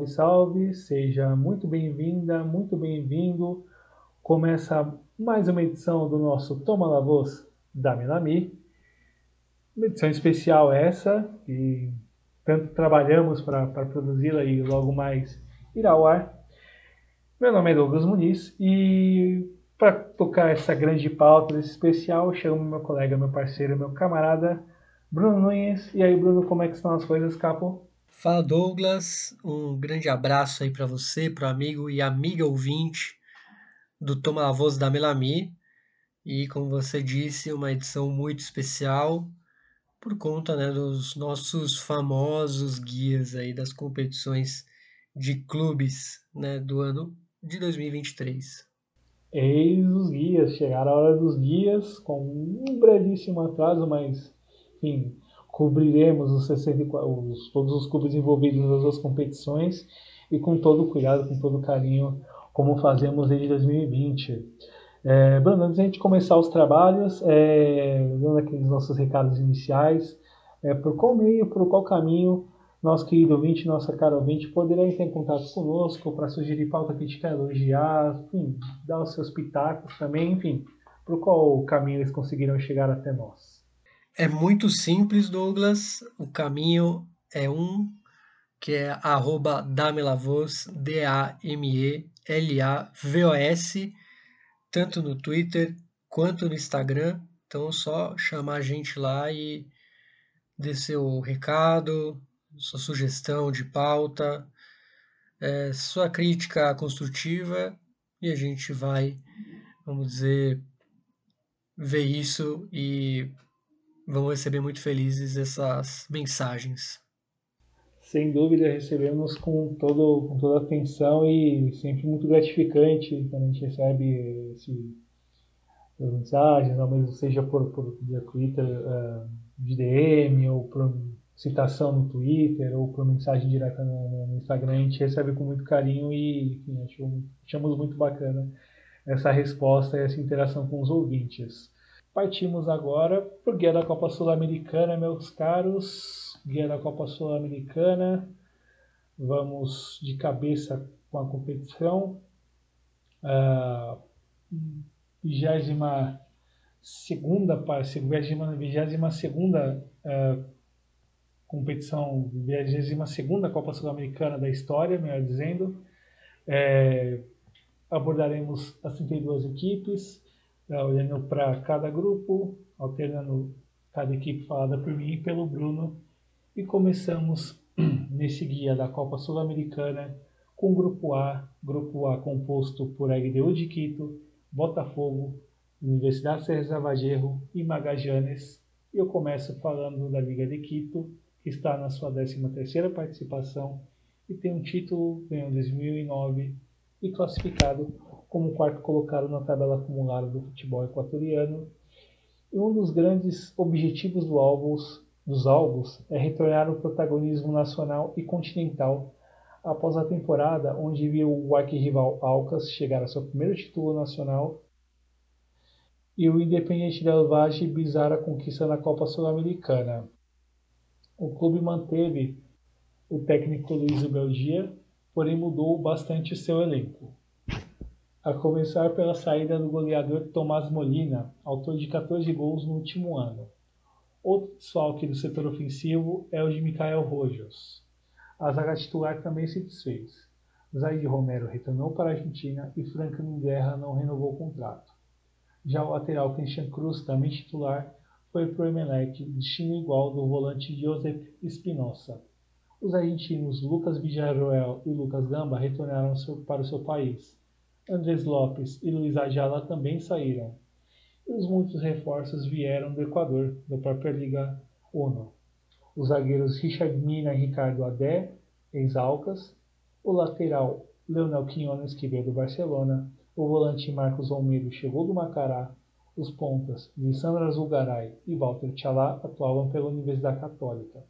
Salve, salve! Seja muito bem-vinda, muito bem-vindo. Começa mais uma edição do nosso Toma La Voz da Melami. Uma edição especial essa, que tanto trabalhamos para produzi-la e logo mais irá ao ar. Meu nome é Douglas Muniz e para tocar essa grande pauta desse especial, chamo meu colega, meu parceiro, meu camarada, Bruno Nunes. E aí, Bruno, como é que estão as coisas, capo? Fala, Douglas. Um grande abraço aí para você, para o amigo e amiga ouvinte do Toma a Voz da Melami. E, como você disse, uma edição muito especial por conta né, dos nossos famosos guias aí das competições de clubes né, do ano de 2023. Eis os guias, chegaram a hora dos guias, com um brevíssimo atraso, mas enfim, cobriremos os 64, os, todos os clubes envolvidos nas duas competições e com todo cuidado, com todo carinho, como fazemos desde 2020. É, Bruno, antes de a gente começar os trabalhos, é, dando aqueles nossos recados iniciais, é, por qual meio, por qual caminho nosso querido ouvinte, nossa cara ouvinte, poderá entrar em contato conosco para sugerir pauta, criticar, elogiar, enfim, dar os seus pitacos também, enfim, por qual caminho eles conseguiram chegar até nós? É muito simples, Douglas. O caminho é um, que é arroba Damelavos, D-A-M-E-L-A-V-O-S, tanto no Twitter quanto no Instagram. Então, só chamar a gente lá e descer o recado, sua sugestão de pauta, é, sua crítica construtiva e a gente vai, vamos dizer, ver isso e vamos receber muito felizes essas mensagens. Sem dúvida, recebemos com, todo, com toda atenção e sempre muito gratificante quando a gente recebe esse, mensagens, ou mesmo seja por, por via Twitter, uh, de DM ou por citação no Twitter ou por mensagem direta no, no Instagram, a gente recebe com muito carinho e enfim, achamos, achamos muito bacana essa resposta e essa interação com os ouvintes. Partimos agora para o Guia da Copa Sul-Americana, meus caros. Guia da Copa Sul-Americana. Vamos de cabeça com a competição. Uh, 22 segunda, vigésima segunda uh, competição, 22 Copa Sul-Americana da história, melhor dizendo. É, abordaremos as 32 equipes, é, olhando para cada grupo, alternando cada equipe falada por mim e pelo Bruno. E começamos nesse guia da Copa Sul-Americana com o Grupo A, Grupo A composto por LDU de Quito, Botafogo, Universidade César Vagerro e Magajanes. Eu começo falando da Liga de Quito, que está na sua 13ª participação e tem um título ganhou em 2009 e classificado como quarto colocado na tabela acumulada do futebol equatoriano. E um dos grandes objetivos do dos Alvos é retornar o protagonismo nacional e continental após a temporada onde viu o arquirrival Alcas chegar a seu primeiro título nacional e o Independiente del Valle bizarra conquista na Copa Sul-Americana o clube manteve o técnico Luiz Belgia, porém mudou bastante seu elenco. A começar pela saída do goleador Tomás Molina, autor de 14 gols no último ano. Outro desfalque do setor ofensivo é o de Mikael Rojos. A zaga titular também se desfez. Zaid Romero retornou para a Argentina e Franklin Guerra não renovou o contrato. Já o lateral Christian Cruz, também titular, foi para o Emelec, destino igual do volante Josep Espinosa. Os argentinos Lucas Villarroel e Lucas Gamba retornaram para o seu país. Andrés Lopes e Luiz Ajala também saíram. E os muitos reforços vieram do Equador, da própria Liga ONU. Os zagueiros Richard Mina e Ricardo Adé, ex-Alcas, o lateral Leonel Quinones, que veio do Barcelona, o volante Marcos Almeida chegou do Macará, os pontas Lissandra Zulgaray e Walter Tchalá atuavam pela Universidade Católica.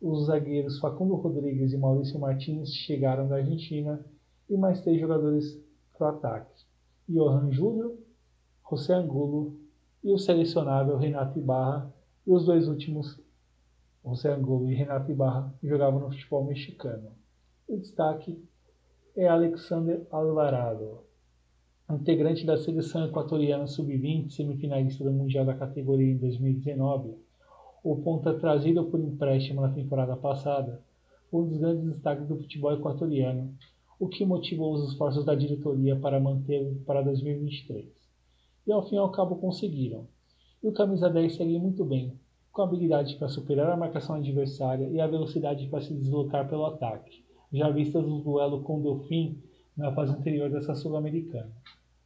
Os zagueiros Facundo Rodrigues e Maurício Martins chegaram da Argentina e mais três jogadores para o ataque: Johan Júlio, José Angulo e o selecionável Renato Ibarra, e os dois últimos José Angulo e Renato Ibarra jogavam no futebol mexicano. O destaque é Alexander Alvarado, integrante da seleção equatoriana sub-20, semifinalista do Mundial da categoria em 2019. O ponta trazido por empréstimo na temporada passada um dos grandes destaques do futebol equatoriano, o que motivou os esforços da diretoria para mantê-lo para 2023. E ao fim e ao cabo conseguiram. E o camisa 10 segue muito bem, com habilidade para superar a marcação adversária e a velocidade para se deslocar pelo ataque, já vistas no duelo com o Delfim na fase anterior dessa Sul-Americana.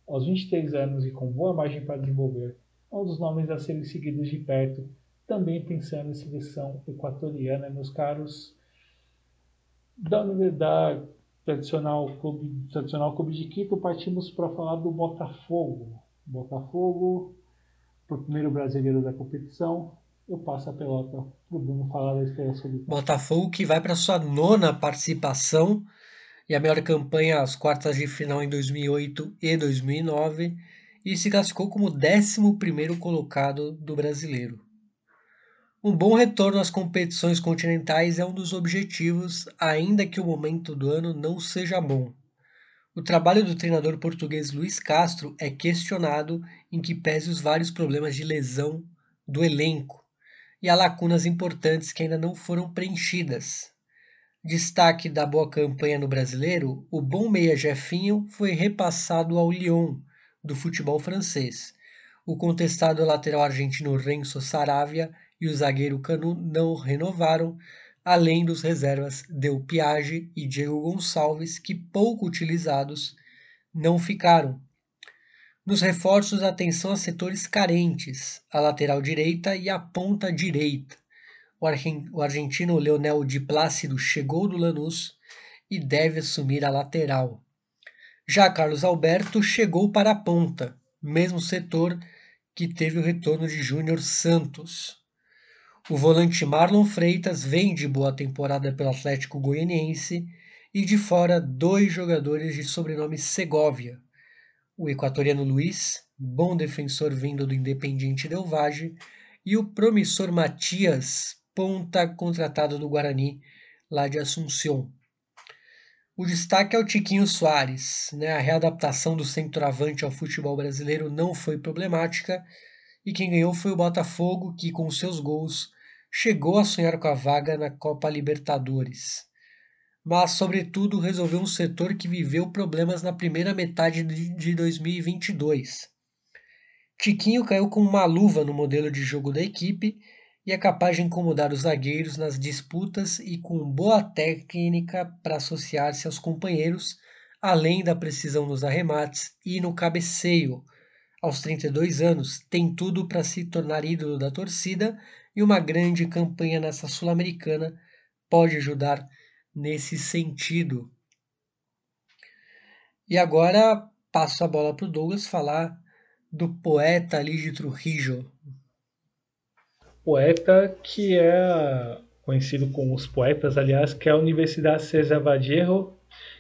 Aos 23 anos e com boa margem para desenvolver, é um dos nomes a serem seguidos de perto, também pensando em seleção equatoriana, meus caros. Da, da tradicional clube, tradicional clube de Quito, partimos para falar do Botafogo. Botafogo, o primeiro brasileiro da competição, eu passo a pelota para o Bruno falar da estreia solitária. Botafogo que vai para sua nona participação e a melhor campanha às quartas de final em 2008 e 2009 e se classificou como 11 colocado do brasileiro. Um bom retorno às competições continentais é um dos objetivos, ainda que o momento do ano não seja bom. O trabalho do treinador português Luiz Castro é questionado em que pese os vários problemas de lesão do elenco e há lacunas importantes que ainda não foram preenchidas. Destaque da boa campanha no brasileiro, o bom meia Jefinho foi repassado ao Lyon, do futebol francês. O contestado lateral argentino Renzo Saravia e o zagueiro Canu não renovaram, além dos reservas Del Piage e Diego Gonçalves, que pouco utilizados não ficaram, nos reforços, atenção a setores carentes, a lateral direita e a ponta direita. O argentino Leonel Di Plácido chegou do Lanús e deve assumir a lateral. Já Carlos Alberto chegou para a ponta, mesmo setor que teve o retorno de Júnior Santos. O volante Marlon Freitas vem de boa temporada pelo Atlético Goianiense e de fora dois jogadores de sobrenome Segovia, o equatoriano Luiz, bom defensor vindo do Independiente Del Valle, e o promissor Matias, ponta contratado do Guarani, lá de Assunção. O destaque é o Tiquinho Soares. Né? A readaptação do centroavante ao futebol brasileiro não foi problemática e quem ganhou foi o Botafogo, que com seus gols chegou a sonhar com a vaga na Copa Libertadores mas, sobretudo, resolveu um setor que viveu problemas na primeira metade de 2022. Tiquinho caiu como uma luva no modelo de jogo da equipe e é capaz de incomodar os zagueiros nas disputas e com boa técnica para associar-se aos companheiros, além da precisão nos arremates e no cabeceio. Aos 32 anos, tem tudo para se tornar ídolo da torcida e uma grande campanha nessa Sul-Americana pode ajudar nesse sentido. E agora passo a bola para o Douglas falar do poeta ali de Trujillo. Poeta que é conhecido como os poetas, aliás, que é a Universidade César Vallejo,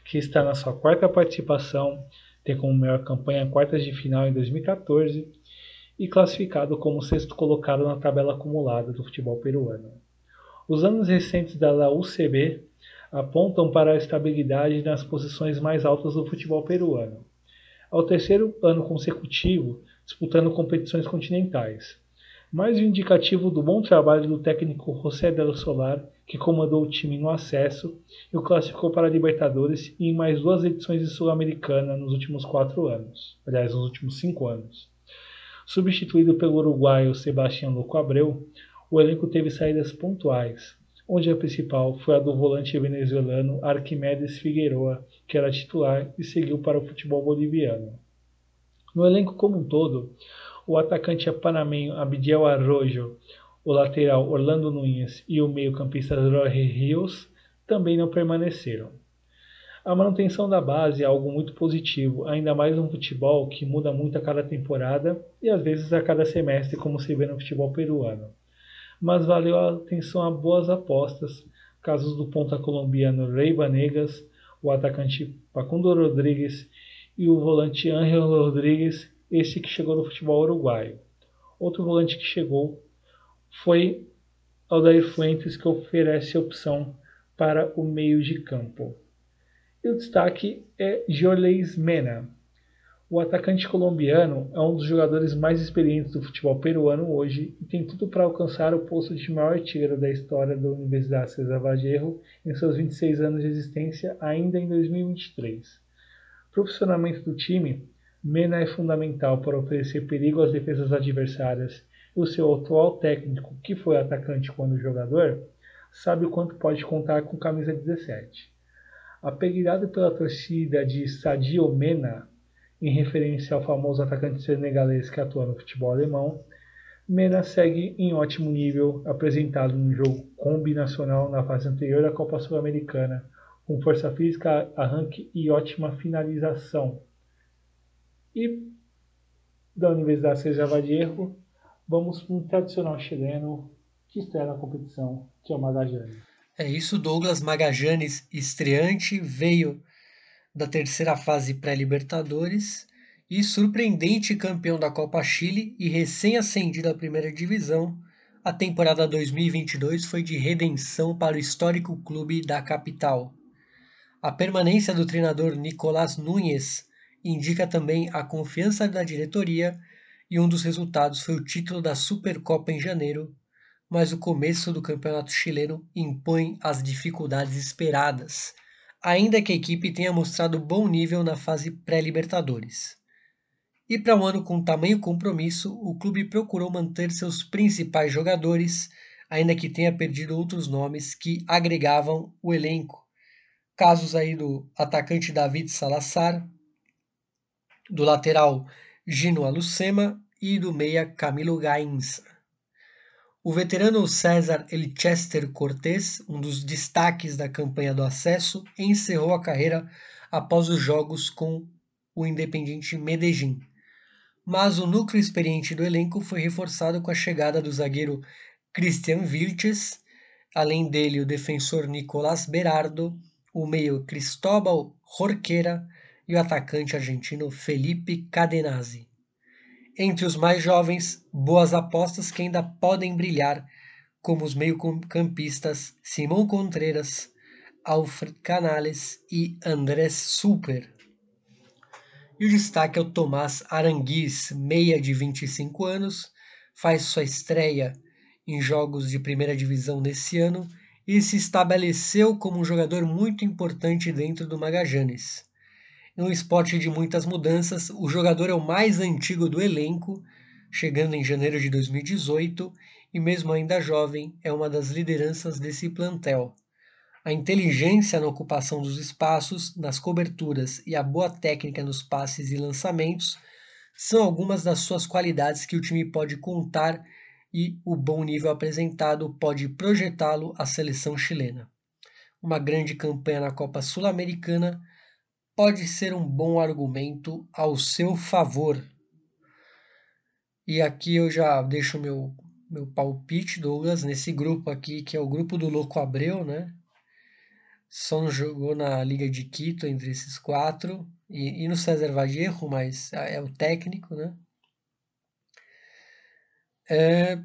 que está na sua quarta participação, tem como melhor campanha quartas de final em 2014 e classificado como sexto colocado na tabela acumulada do futebol peruano. Os anos recentes da UCB apontam para a estabilidade nas posições mais altas do futebol peruano. Ao terceiro ano consecutivo, disputando competições continentais. Mais um indicativo do bom trabalho do técnico José Del Solar, que comandou o time no acesso e o classificou para a Libertadores e em mais duas edições de Sul-Americana nos últimos quatro anos. Aliás, nos últimos cinco anos. Substituído pelo uruguaio Sebastião Louco Abreu, o elenco teve saídas pontuais, onde a principal foi a do volante venezuelano Arquimedes Figueroa, que era titular e seguiu para o futebol boliviano. No elenco como um todo, o atacante panamenho Abdiel Arrojo, o lateral Orlando Nunes e o meio-campista Jorge Rios também não permaneceram. A manutenção da base é algo muito positivo, ainda mais no futebol que muda muito a cada temporada e às vezes a cada semestre, como se vê no futebol peruano mas valeu a atenção a boas apostas, casos do ponta colombiano Rey Vanegas, o atacante Facundo Rodrigues e o volante Ángel Rodrigues, esse que chegou no futebol uruguaio. Outro volante que chegou foi Aldair Fuentes, que oferece opção para o meio de campo. E o destaque é Jorleis Mena. O atacante colombiano é um dos jogadores mais experientes do futebol peruano hoje e tem tudo para alcançar o posto de maior artilheiro da história da Universidade César Vallejo em seus 26 anos de existência ainda em 2023. Para o funcionamento do time, Mena é fundamental para oferecer perigo às defesas adversárias e o seu atual técnico, que foi atacante quando jogador, sabe o quanto pode contar com camisa 17. Apelidado pela torcida de Sadio Mena, em referência ao famoso atacante senegalês que atua no futebol alemão, Mena segue em ótimo nível, apresentado no jogo combinacional na fase anterior da Copa Sul-Americana, com força física, arranque e ótima finalização. E da Universidade César Vallejo, vamos para um tradicional chileno que estreia na competição, que é o Magallanes. É isso, Douglas Magallanes, estreante, veio da terceira fase pré-Libertadores e surpreendente campeão da Copa Chile e recém-ascendido à primeira divisão. A temporada 2022 foi de redenção para o histórico clube da capital. A permanência do treinador Nicolás Núñez indica também a confiança da diretoria e um dos resultados foi o título da Supercopa em janeiro, mas o começo do campeonato chileno impõe as dificuldades esperadas, ainda que a equipe tenha mostrado bom nível na fase pré-Libertadores. E para um ano com tamanho compromisso, o clube procurou manter seus principais jogadores, ainda que tenha perdido outros nomes que agregavam o elenco. Casos aí do atacante David Salazar, do lateral Gino Alucema e do meia Camilo Gainza. O veterano César Elchester Cortés, um dos destaques da campanha do acesso, encerrou a carreira após os jogos com o Independiente Medellín. Mas o núcleo experiente do elenco foi reforçado com a chegada do zagueiro Christian Vilches, além dele o defensor Nicolás Berardo, o meio Cristóbal Jorquera e o atacante argentino Felipe Cadenazzi. Entre os mais jovens, boas apostas que ainda podem brilhar, como os meio-campistas Simão Contreras, Alfred Canales e Andrés Super. E o destaque é o Tomás Aranguiz, meia de 25 anos, faz sua estreia em jogos de primeira divisão nesse ano e se estabeleceu como um jogador muito importante dentro do Magajanes. Em um esporte de muitas mudanças, o jogador é o mais antigo do elenco, chegando em janeiro de 2018 e, mesmo ainda jovem, é uma das lideranças desse plantel. A inteligência na ocupação dos espaços, nas coberturas e a boa técnica nos passes e lançamentos são algumas das suas qualidades que o time pode contar e o bom nível apresentado pode projetá-lo à seleção chilena. Uma grande campanha na Copa Sul-Americana pode ser um bom argumento ao seu favor. E aqui eu já deixo meu, meu palpite, Douglas, nesse grupo aqui, que é o grupo do Louco Abreu, né? Não jogou na Liga de Quito entre esses quatro. E, e no César Vallejo, mas é o técnico, né? É,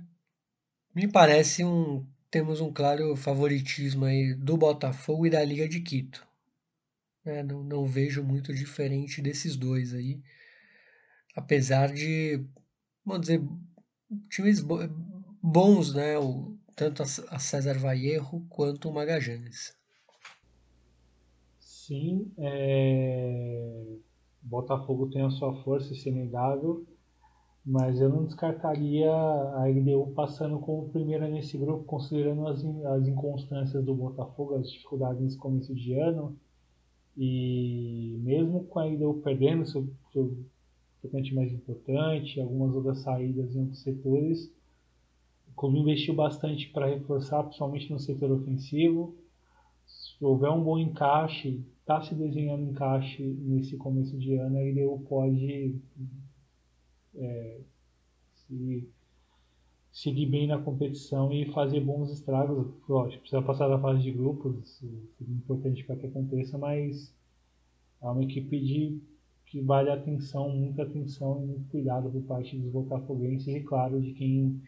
me parece um. Temos um claro favoritismo aí do Botafogo e da Liga de Quito. Né? Não, não vejo muito diferente desses dois aí. Apesar de, vamos dizer, times bons, né? O, tanto a César Vallejo quanto o Magajanes. Sim, é... Botafogo tem a sua força, isso é inegável, mas eu não descartaria a LDU passando como primeira nesse grupo, considerando as, as inconstâncias do Botafogo, as dificuldades nesse começo de ano e mesmo com a LDU perdendo seu, seu atacante mais importante, algumas outras saídas em outros setores, o clube investiu bastante para reforçar, principalmente no setor ofensivo. Se houver um bom encaixe, está se desenhando encaixe nesse começo de ano, a LDU pode é, se seguir bem na competição e fazer bons estragos. Lógico, precisa passar da fase de grupos, é importante para que aconteça, mas é uma equipe de, que vale atenção, muita atenção e muito cuidado por parte dos botafoguenses e, claro, de quem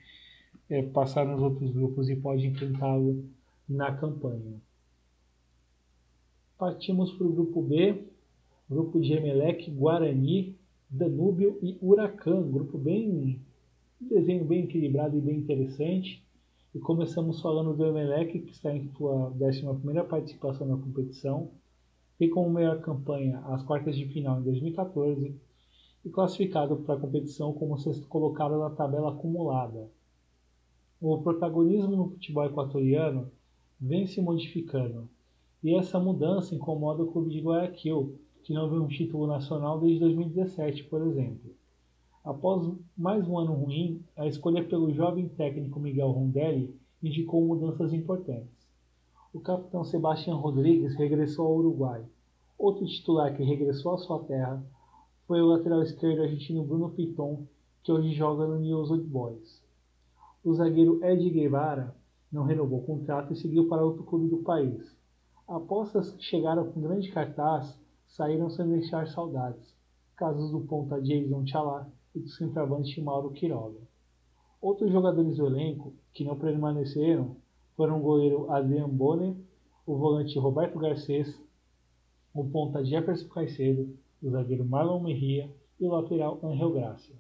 é, passar nos outros grupos e pode enfrentá-lo na campanha. Partimos para o grupo B, grupo de Emelec, Guarani, Danúbio e Huracan, grupo bem um desenho bem equilibrado e bem interessante. E começamos falando do Emelec, que está em sua 11 participação na competição, tem como melhor campanha as quartas de final em 2014 e classificado para a competição como sexto colocado na tabela acumulada. O protagonismo no futebol equatoriano vem se modificando, e essa mudança incomoda o clube de Guayaquil, que não vê um título nacional desde 2017, por exemplo. Após mais um ano ruim, a escolha pelo jovem técnico Miguel Rondelli indicou mudanças importantes. O capitão Sebastião Rodrigues regressou ao Uruguai. Outro titular que regressou à sua terra foi o lateral esquerdo argentino Bruno Piton, que hoje joga no News Old Boys. O zagueiro Ed Guevara não renovou o contrato e seguiu para outro clube do país. Apostas que chegaram com grande cartaz saíram sem deixar saudades. Casos do ponta Jason Chalá e do centroavante Mauro Quiroga. Outros jogadores do elenco que não permaneceram foram o goleiro Adrian Bonner, o volante Roberto Garcês, o ponta Jefferson Caicedo, o zagueiro Marlon Merria e o lateral Angel Gracia.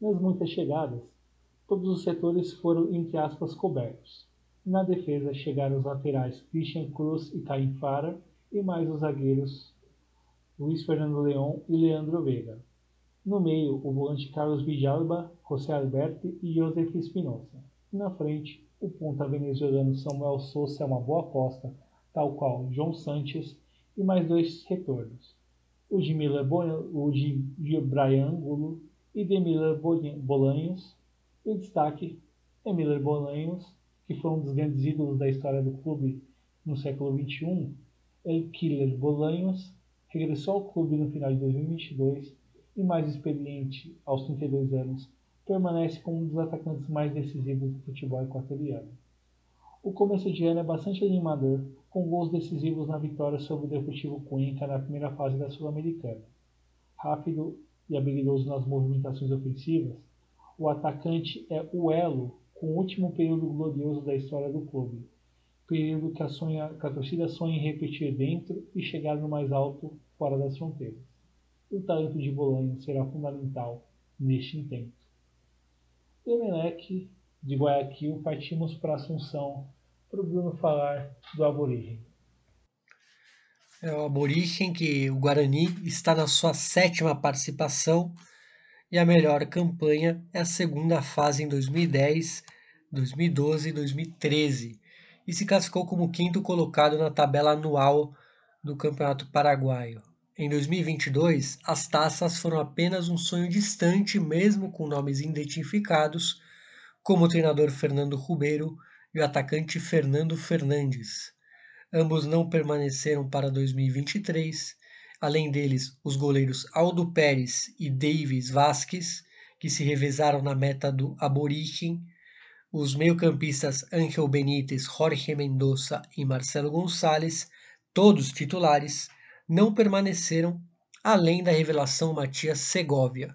Nas muitas chegadas, todos os setores foram, entre aspas, cobertos. Na defesa chegaram os laterais Christian Cruz e Caim Fara e mais os zagueiros Luiz Fernando Leão e Leandro Veiga. No meio, o volante Carlos Villalba, José Alberti e Josef Espinosa. Na frente, o ponta venezuelano Samuel Souza é uma boa aposta, tal qual João Sanches e mais dois retornos. O de Miller o de Brian Angulo e de Miller Bolanhos. E destaque é Miller Bolanhos, que foi um dos grandes ídolos da história do clube no século XXI. El Killer Bolanhos regressou ao clube no final de 2022 e mais experiente aos 32 anos, permanece como um dos atacantes mais decisivos do futebol equatoriano. O começo de ano é bastante animador, com gols decisivos na vitória sobre o Deportivo Cuenca na primeira fase da Sul-Americana. Rápido e habilidoso nas movimentações ofensivas, o atacante é o elo com o último período glorioso da história do clube, período que a, sonha, que a torcida sonha em repetir dentro e chegar no mais alto fora das fronteiras o talento de Bolanho será fundamental neste intento. Do Emelec de Guayaquil partimos para Assunção para o Bruno falar do Aborígene. É o Aborígene que o Guarani está na sua sétima participação e a melhor campanha é a segunda fase em 2010, 2012 e 2013 e se classificou como quinto colocado na tabela anual do Campeonato Paraguaio. Em 2022, as taças foram apenas um sonho distante, mesmo com nomes identificados, como o treinador Fernando Rubeiro e o atacante Fernando Fernandes. Ambos não permaneceram para 2023, além deles os goleiros Aldo Pérez e Davis Vasquez, que se revezaram na meta do Aborigen, os meio-campistas Ángel Benítez, Jorge Mendoza e Marcelo Gonçalves, todos titulares, não permaneceram, além da revelação Matias Segovia.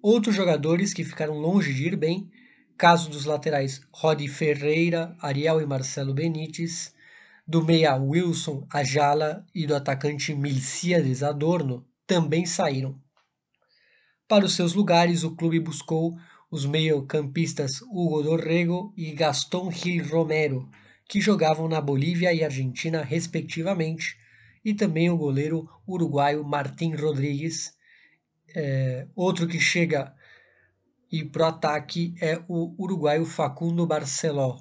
Outros jogadores que ficaram longe de ir bem, caso dos laterais Rodi Ferreira, Ariel e Marcelo Benítez, do meia Wilson Ajala e do atacante Milciades Adorno, também saíram. Para os seus lugares, o clube buscou os meio-campistas Hugo Dorrego e Gaston Gil Romero, que jogavam na Bolívia e Argentina, respectivamente, e também o goleiro uruguaio Martim Rodrigues. É, outro que chega e para o ataque é o uruguaio Facundo Barceló,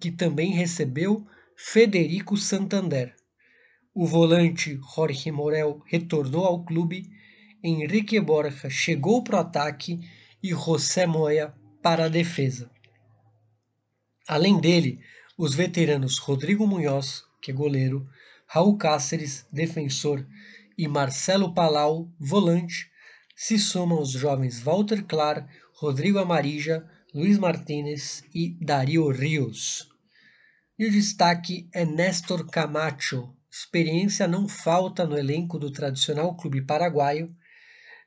que também recebeu Federico Santander. O volante Jorge Morel retornou ao clube, Henrique Borja chegou para o ataque e José Moya para a defesa. Além dele, os veteranos Rodrigo Munhoz, que é goleiro, Raul Cáceres, defensor, e Marcelo Palau, volante, se somam os jovens Walter Clar, Rodrigo Amarija, Luiz Martínez e Dario Rios. E o destaque é Néstor Camacho. Experiência não falta no elenco do tradicional clube paraguaio,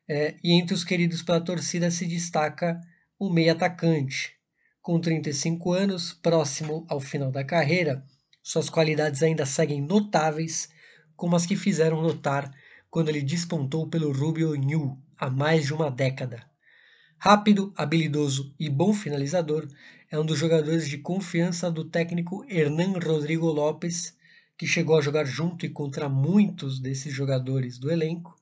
é, e entre os queridos pela torcida se destaca o meio atacante, Com 35 anos, próximo ao final da carreira, suas qualidades ainda seguem notáveis, como as que fizeram notar quando ele despontou pelo Rubio New há mais de uma década. Rápido, habilidoso e bom finalizador, é um dos jogadores de confiança do técnico Hernan Rodrigo Lopes, que chegou a jogar junto e contra muitos desses jogadores do elenco,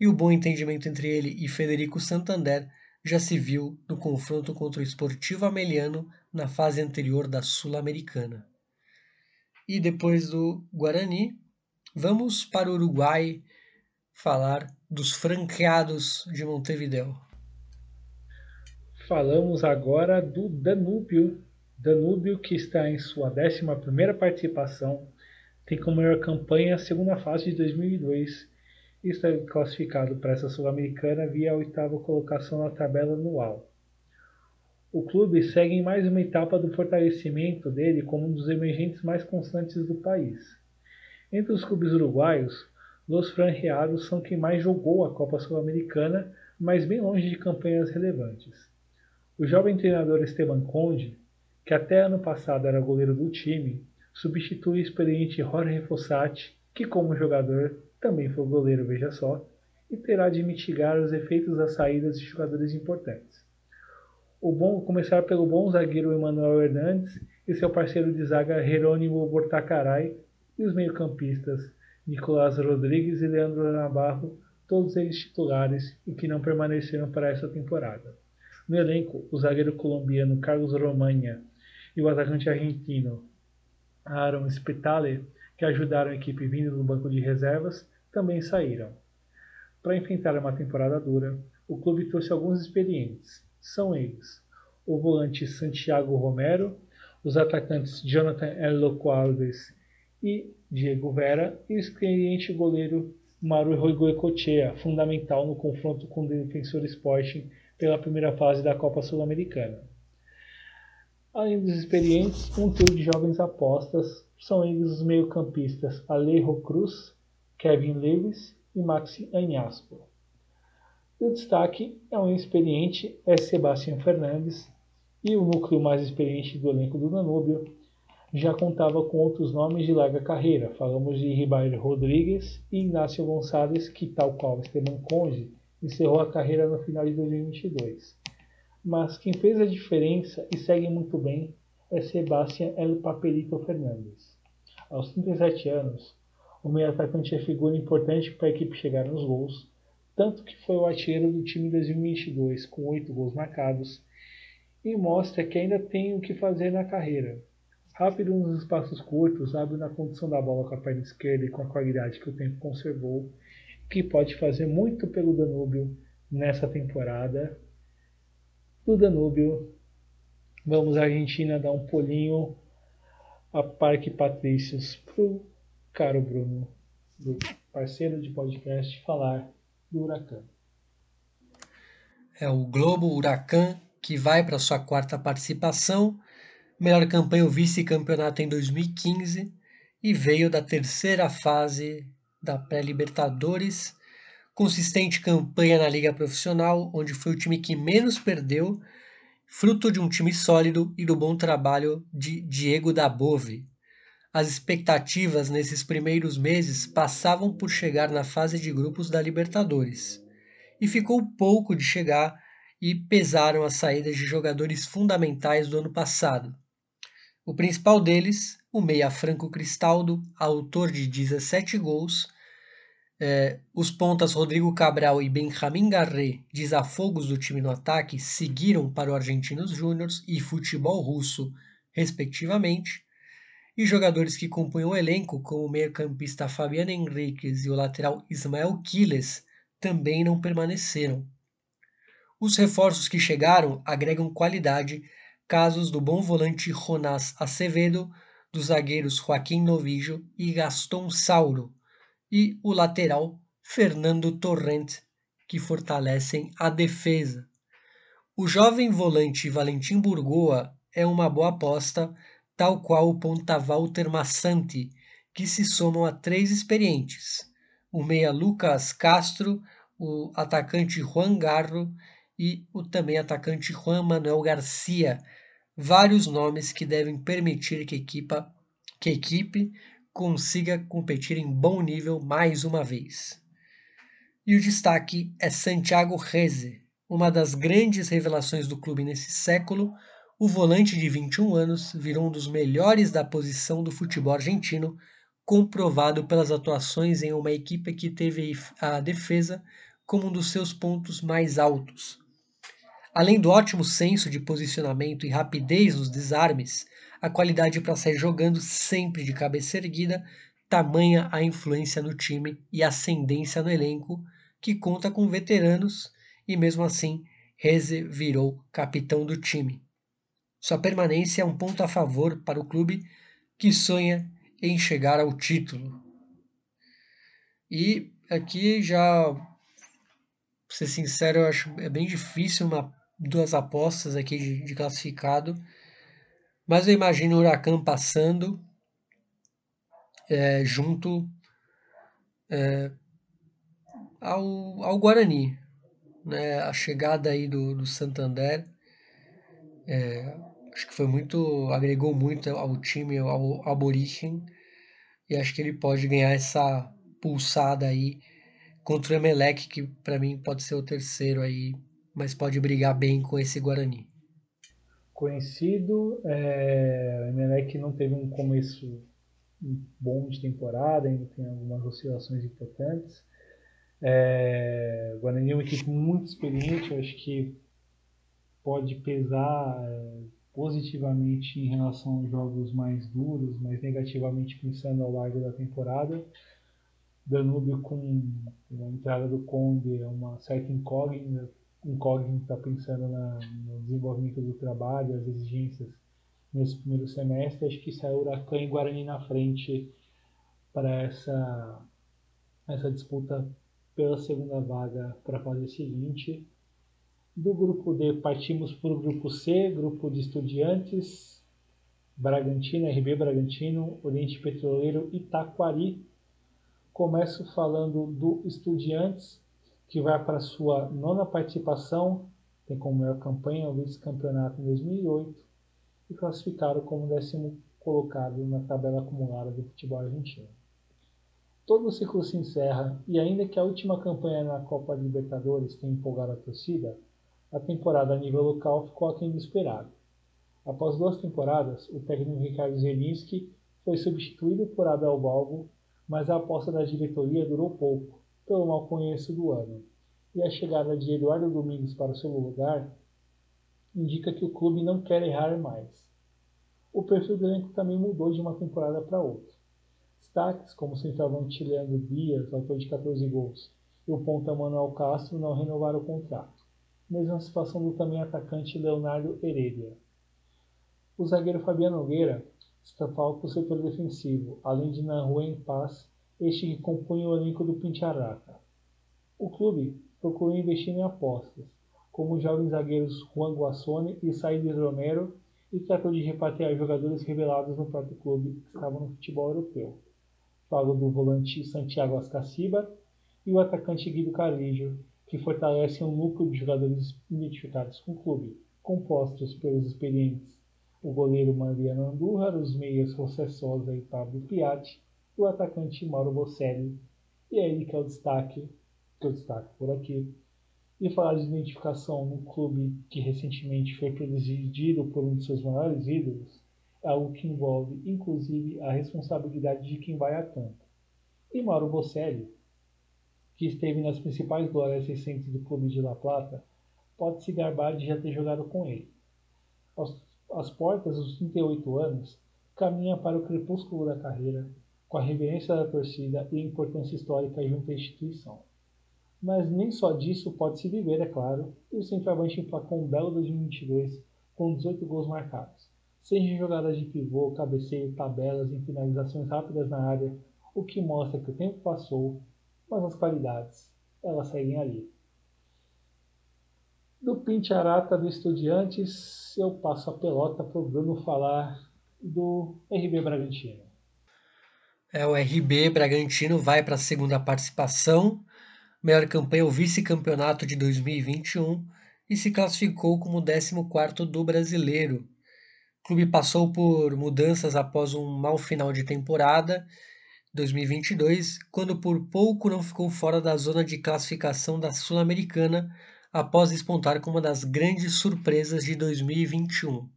e o bom entendimento entre ele e Federico Santander já se viu no confronto contra o Esportivo Ameliano na fase anterior da Sul-Americana. E depois do Guarani, vamos para o Uruguai falar dos franqueados de Montevideo. Falamos agora do Danúbio. Danúbio, que está em sua 11 participação, tem como melhor campanha a segunda fase de 2002 e está classificado para essa Sul-Americana via a oitava colocação na tabela anual. O clube segue em mais uma etapa do fortalecimento dele como um dos emergentes mais constantes do país. Entre os clubes uruguaios, os franqueados são quem mais jogou a Copa Sul-Americana, mas bem longe de campanhas relevantes. O jovem treinador Esteban Conde, que até ano passado era goleiro do time, substitui o experiente Jorge Fossati, que como jogador também foi goleiro, veja só, e terá de mitigar os efeitos das saídas de jogadores importantes. O bom começar pelo bom zagueiro Emmanuel Hernandes e seu parceiro de zaga Jerônimo Bortacaray e os meio-campistas Nicolás Rodrigues e Leandro Navarro, todos eles titulares e que não permaneceram para essa temporada. No elenco, o zagueiro colombiano Carlos Romanha e o atacante argentino Aaron Spitale, que ajudaram a equipe vindo do banco de reservas, também saíram. Para enfrentar uma temporada dura, o clube trouxe alguns experientes. São eles: o volante Santiago Romero, os atacantes Jonathan Eloco Alves e Diego Vera e o experiente goleiro Maru Roigoecochea, fundamental no confronto com o Defensor Sporting pela primeira fase da Copa Sul-Americana. Além dos experientes, um trio de jovens apostas são eles os meio-campistas Alejo Cruz, Kevin Lewis e Maxi Anhaspo. O destaque é um experiente é Sebastião Fernandes e o núcleo mais experiente do elenco do Danúbio já contava com outros nomes de larga carreira. Falamos de Ribeiro Rodrigues e Inácio Gonçalves, que, tal qual Esteban Conde, encerrou a carreira no final de 2022. Mas quem fez a diferença e segue muito bem é Sebastián El Papelito Fernandes. Aos 37 anos, o meio atacante é figura importante para a equipe chegar nos gols, tanto que foi o artilheiro do time 2022 com 8 gols marcados e mostra que ainda tem o que fazer na carreira. Rápido nos espaços curtos, abre na condição da bola com a perna esquerda e com a qualidade que o tempo conservou que pode fazer muito pelo Danúbio nessa temporada. Do Danúbio, vamos à Argentina dar um pulinho a Parque Patrícios para o caro Bruno, do parceiro de podcast, falar do Huracan. É o Globo Huracan que vai para sua quarta participação, melhor campanha o vice-campeonato em 2015 e veio da terceira fase da pré-Libertadores, consistente campanha na Liga Profissional, onde foi o time que menos perdeu, fruto de um time sólido e do bom trabalho de Diego Dabove. As expectativas nesses primeiros meses passavam por chegar na fase de grupos da Libertadores, e ficou pouco de chegar e pesaram as saídas de jogadores fundamentais do ano passado. O principal deles, o meia Franco Cristaldo, autor de 17 gols. É, os pontas Rodrigo Cabral e Benjamin Garré, desafogos do time no ataque, seguiram para o Argentinos Júniors e Futebol Russo, respectivamente. E jogadores que compunham o elenco, como o meio-campista Fabiano Henriquez e o lateral Ismael Quiles, também não permaneceram. Os reforços que chegaram agregam qualidade, casos do bom volante Jonas Acevedo, dos zagueiros Joaquim Novijo e Gaston Sauro, e o lateral Fernando Torrent, que fortalecem a defesa. O jovem volante Valentim Burgoa é uma boa aposta, tal qual o ponta Walter Massanti, que se somam a três experientes: o meia Lucas Castro, o atacante Juan Garro e o também atacante Juan Manuel Garcia, vários nomes que devem permitir que, equipa, que a equipe consiga competir em bom nível mais uma vez. E o destaque é Santiago Reze, uma das grandes revelações do clube nesse século. O volante de 21 anos virou um dos melhores da posição do futebol argentino, comprovado pelas atuações em uma equipe que teve a defesa como um dos seus pontos mais altos. Além do ótimo senso de posicionamento e rapidez nos desarmes, a qualidade para sair jogando sempre de cabeça erguida, tamanha a influência no time e ascendência no elenco, que conta com veteranos e mesmo assim Reze virou capitão do time. Sua permanência é um ponto a favor para o clube que sonha em chegar ao título. E aqui já, pra ser sincero, eu acho é bem difícil uma duas apostas aqui de, de classificado. Mas eu imagino o Huracan passando é, junto é, ao, ao Guarani. Né? A chegada aí do, do Santander é, acho que foi muito. agregou muito ao time, ao Aborigen. E acho que ele pode ganhar essa pulsada aí contra o Emelec, que para mim pode ser o terceiro aí mas pode brigar bem com esse Guarani. Conhecido, é, o Emelec não teve um começo bom de temporada, ainda tem algumas oscilações importantes. É, o Guarani é uma equipe muito experiente, eu acho que pode pesar é, positivamente em relação aos jogos mais duros, mas negativamente pensando ao largo da temporada. Danúbio com a entrada do Conde é uma certa incógnita incógnita pensando na, no desenvolvimento do trabalho, as exigências nesse primeiro semestre, acho que saiu Huracan e Guarani na frente para essa, essa disputa pela segunda vaga para a fase seguinte. Do grupo D partimos para o grupo C, grupo de estudiantes, Bragantino, RB Bragantino, Oriente Petroleiro e Taquari. Começo falando do Estudiantes, que vai para sua nona participação, tem como maior campanha o vice-campeonato em 2008 e classificaram como décimo colocado na tabela acumulada do futebol argentino. Todo o ciclo se encerra e ainda que a última campanha na Copa Libertadores tenha empolgado a torcida, a temporada a nível local ficou aquém do esperado. Após duas temporadas, o técnico Ricardo Zelinski foi substituído por Abel Balbo, mas a aposta da diretoria durou pouco pelo mau conheço do ano, e a chegada de Eduardo Domingos para o seu lugar indica que o clube não quer errar mais. O perfil do elenco também mudou de uma temporada para outra. Destaques como o centroavante Leandro Dias, autor de 14 gols, e o ponta Manuel Castro não renovaram o contrato. Mesma situação do também atacante Leonardo Heredia. O zagueiro Fabiano Nogueira está falta o setor defensivo, além de Nanruen Paz este que compunha o elenco do Pintiaraca. O clube procurou investir em apostas, como os jovens zagueiros Juan Guassone e Saides Romero, e tratou de repatriar jogadores revelados no próprio clube que estavam no futebol europeu. Falo do volante Santiago Ascaciba e o atacante Guido Carlijo, que fortalecem um núcleo de jogadores identificados com o clube, compostos pelos experientes o goleiro Mariano Andújar, os meias José Sosa e Pablo Piatti, o atacante Mauro Bocelli. E é ele que é o destaque, que eu destaco por aqui. E falar de identificação no clube que recentemente foi presidido por um de seus maiores ídolos é algo que envolve, inclusive, a responsabilidade de quem vai a campo. E Mauro Bocelli, que esteve nas principais glórias recentes do clube de La Plata, pode se gabar de já ter jogado com ele. As portas dos 38 anos caminha para o crepúsculo da carreira com a reverência da torcida e a importância histórica junto à instituição. Mas nem só disso pode se viver, é claro, e o centroavante emplacou um belo 2022 com 18 gols marcados, seja em jogadas de pivô, cabeceio, tabelas e finalizações rápidas na área, o que mostra que o tempo passou, mas as qualidades, elas seguem ali. Do Pintiarata do Estudiantes, eu passo a pelota para o Bruno falar do RB Bragantino. É, o RB Bragantino vai para a segunda participação, melhor campanha o vice-campeonato de 2021 e se classificou como 14º do brasileiro. O clube passou por mudanças após um mau final de temporada 2022, quando por pouco não ficou fora da zona de classificação da Sul-Americana após despontar como uma das grandes surpresas de 2021.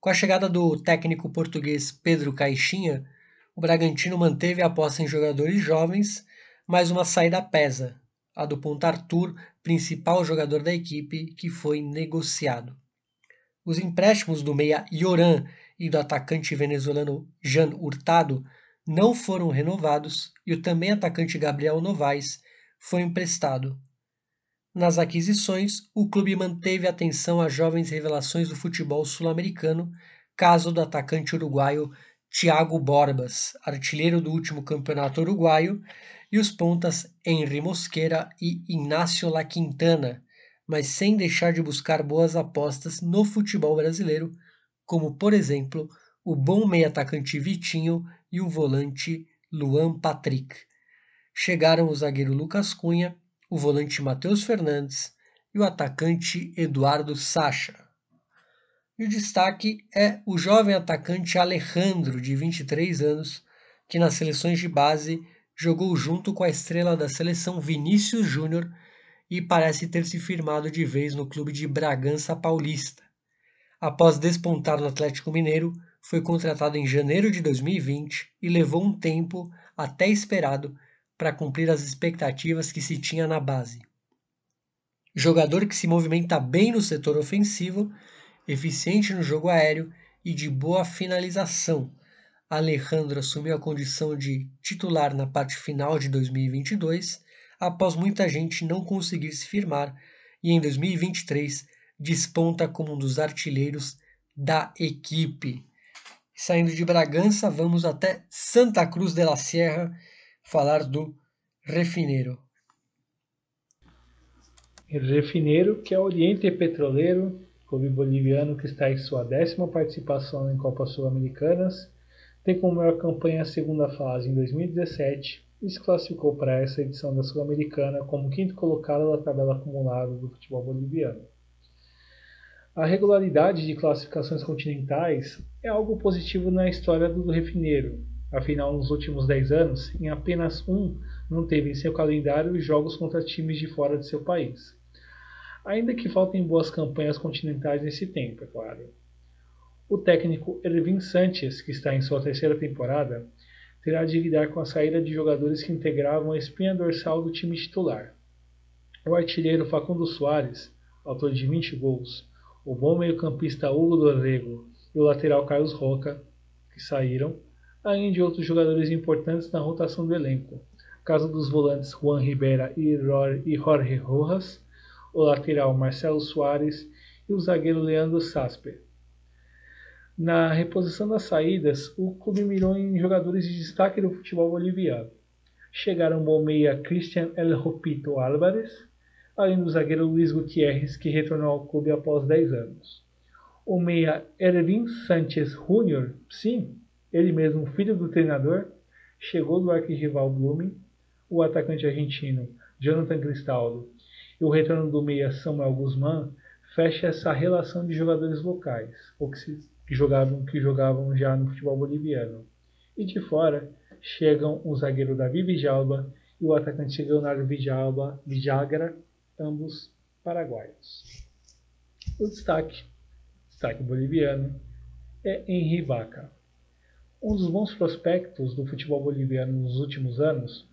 Com a chegada do técnico português Pedro Caixinha, o Bragantino manteve a aposta em jogadores jovens, mas uma saída pesa, a do Ponta Arthur, principal jogador da equipe, que foi negociado. Os empréstimos do meia Yoran e do atacante venezuelano Jan Hurtado não foram renovados e o também atacante Gabriel Novaes foi emprestado. Nas aquisições, o clube manteve atenção às jovens revelações do futebol sul-americano, caso do atacante uruguaio Thiago Borbas, artilheiro do último campeonato uruguaio, e os pontas Henry Mosquera e Inácio La Quintana, mas sem deixar de buscar boas apostas no futebol brasileiro, como por exemplo o bom meio-atacante Vitinho e o volante Luan Patrick. Chegaram o zagueiro Lucas Cunha, o volante Matheus Fernandes e o atacante Eduardo Sacha. E o destaque é o jovem atacante Alejandro, de 23 anos, que nas seleções de base jogou junto com a estrela da seleção Vinícius Júnior e parece ter se firmado de vez no clube de Bragança Paulista. Após despontar no Atlético Mineiro, foi contratado em janeiro de 2020 e levou um tempo até esperado para cumprir as expectativas que se tinha na base. Jogador que se movimenta bem no setor ofensivo, eficiente no jogo aéreo e de boa finalização, Alejandro assumiu a condição de titular na parte final de 2022, após muita gente não conseguir se firmar, e em 2023 desponta como um dos artilheiros da equipe. Saindo de Bragança, vamos até Santa Cruz de la Sierra falar do Refineiro. Refineiro, que é Oriente Petroleiro, clube boliviano que está em sua décima participação em Copas Sul-Americanas tem como maior campanha a segunda fase em 2017 e se classificou para essa edição da Sul-Americana como quinto colocado da tabela acumulada do futebol boliviano. A regularidade de classificações continentais é algo positivo na história do refineiro, afinal, nos últimos 10 anos, em apenas um não teve em seu calendário jogos contra times de fora de seu país. Ainda que faltem boas campanhas continentais nesse tempo, é claro. O técnico Ervin Sanchez, que está em sua terceira temporada, terá de lidar com a saída de jogadores que integravam a espinha dorsal do time titular. O artilheiro Facundo Soares, autor de 20 gols, o bom meio-campista Hugo Dorrego e o lateral Carlos Roca, que saíram, além de outros jogadores importantes na rotação do elenco, caso dos volantes Juan Ribera e Jorge Rojas, o lateral Marcelo Soares e o zagueiro Leandro Sasper. Na reposição das saídas, o clube mirou em jogadores de destaque do futebol boliviano. Chegaram o bom meia Christian El Rupito Álvarez, além do zagueiro Luiz Gutierrez, que retornou ao clube após 10 anos. O meia Erwin Sanchez Jr., sim, ele mesmo, filho do treinador, chegou do arquirrival Blooming, o atacante argentino Jonathan Cristaldo e o retorno do meia Samuel Guzmán fecha essa relação de jogadores locais, o que se que jogavam, que jogavam já no futebol boliviano. E de fora chegam o zagueiro Davi Vijalba e o atacante Leonardo Vijalba, Vijagra, ambos paraguaios. O destaque, destaque boliviano, é Henri Vaca. Um dos bons prospectos do futebol boliviano nos últimos anos,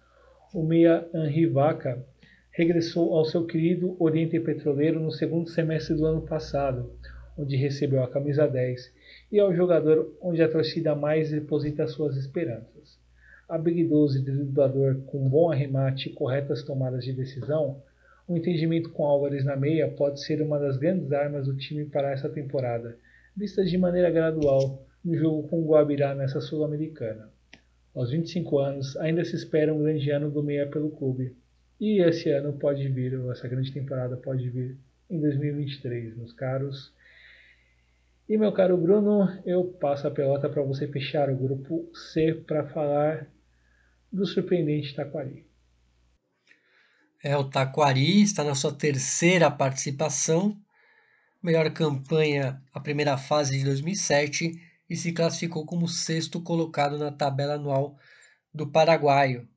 o meia Henri Vaca regressou ao seu querido Oriente Petroleiro no segundo semestre do ano passado, onde recebeu a camisa 10 e ao jogador onde a torcida mais deposita suas esperanças. Habilidoso e driblador com bom arremate e corretas tomadas de decisão, o entendimento com Álvares na meia pode ser uma das grandes armas do time para essa temporada, vistas de maneira gradual no jogo com o Guabirá nessa Sul-Americana. Aos 25 anos, ainda se espera um grande ano do meia pelo clube. E esse ano pode vir, ou essa grande temporada pode vir em 2023, meus caros. E meu caro Bruno, eu passo a pelota para você fechar o grupo C para falar do surpreendente Taquari. É, o Taquari está na sua terceira participação. melhor campanha a primeira fase de 2007 e se classificou como sexto colocado na tabela anual do paraguaio.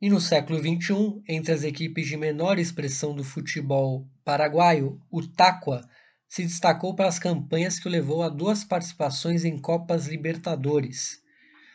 E no século XXI, entre as equipes de menor expressão do futebol paraguaio, o Taqua se destacou pelas campanhas que o levou a duas participações em Copas Libertadores.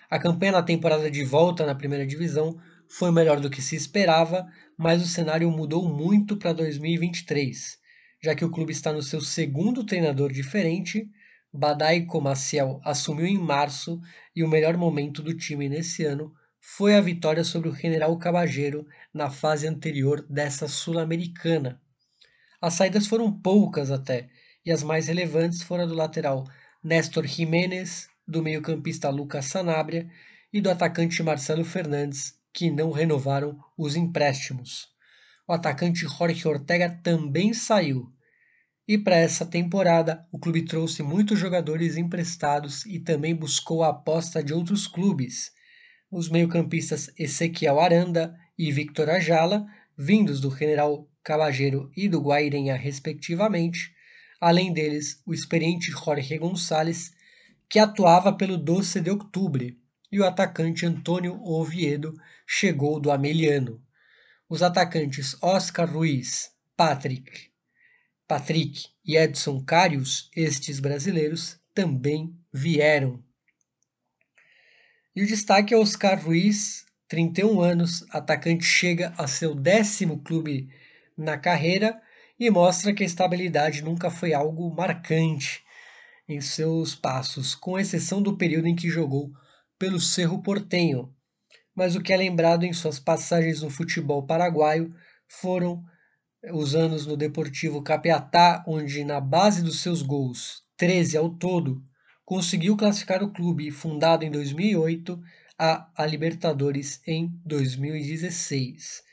A campanha na temporada de volta na primeira divisão foi melhor do que se esperava, mas o cenário mudou muito para 2023, já que o clube está no seu segundo treinador diferente. Badaico Maciel assumiu em março e o melhor momento do time nesse ano foi a vitória sobre o General Cabageiro na fase anterior dessa Sul-Americana. As saídas foram poucas até, e as mais relevantes foram a do lateral Néstor Jiménez, do meio-campista Lucas Sanabria e do atacante Marcelo Fernandes, que não renovaram os empréstimos. O atacante Jorge Ortega também saiu. E para essa temporada, o clube trouxe muitos jogadores emprestados e também buscou a aposta de outros clubes. Os meio-campistas Ezequiel Aranda e Victor Ajala, vindos do General Cabageiro e do Guairenha, respectivamente, além deles o experiente Jorge Gonçalves, que atuava pelo Doce de Outubro, e o atacante Antônio Oviedo chegou do Ameliano. Os atacantes Oscar Ruiz, Patrick, Patrick e Edson Carius, estes brasileiros, também vieram. E o destaque é Oscar Ruiz, 31 anos, atacante chega a seu décimo clube na carreira e mostra que a estabilidade nunca foi algo marcante em seus passos, com exceção do período em que jogou pelo Cerro Portenho. Mas o que é lembrado em suas passagens no futebol paraguaio foram os anos no Deportivo Capiatá, onde na base dos seus gols, 13 ao todo, conseguiu classificar o clube, fundado em 2008, a, a Libertadores em 2016.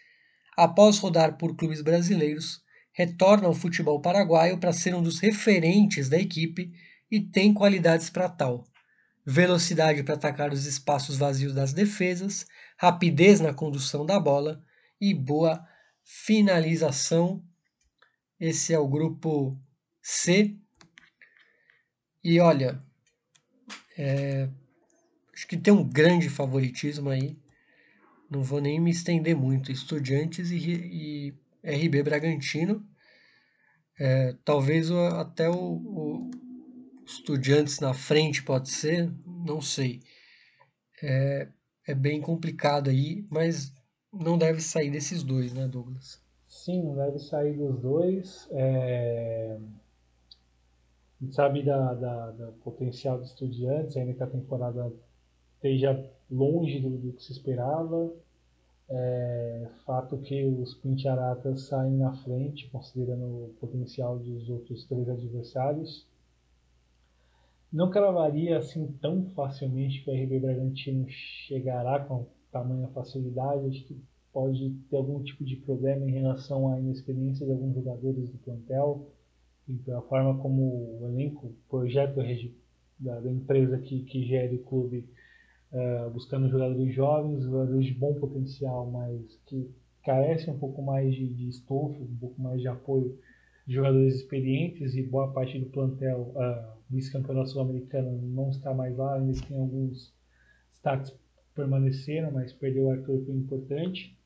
Após rodar por clubes brasileiros, retorna ao futebol paraguaio para ser um dos referentes da equipe e tem qualidades para tal. Velocidade para atacar os espaços vazios das defesas, rapidez na condução da bola e boa finalização. Esse é o grupo C. E olha, é, acho que tem um grande favoritismo aí. Não vou nem me estender muito. Estudiantes e, e RB Bragantino. É, talvez até o, o, Estudiantes na frente pode ser, não sei. É, é bem complicado aí, mas não deve sair desses dois, né, Douglas? Sim, não deve sair dos dois. É... A gente sabe da, da, da potencial dos estudiantes, ainda que a temporada esteja longe do, do que se esperava. É, fato que os Pincharatas saem na frente, considerando o potencial dos outros três adversários. Não cravaria assim tão facilmente que o RB Bragantino chegará com tamanha facilidade. Acho que pode ter algum tipo de problema em relação à inexperiência de alguns jogadores do plantel e pela forma como o elenco, o projeto da, empresa que, que gere o clube, uh, buscando jogadores jovens, jogadores de bom potencial, mas que carecem um pouco mais de, de estofo, um pouco mais de apoio de jogadores experientes e boa parte do plantel uh, vice-campeonato sul-americano não está mais lá, ainda tem alguns destaques permaneceram, mas perdeu o Arthur foi importante.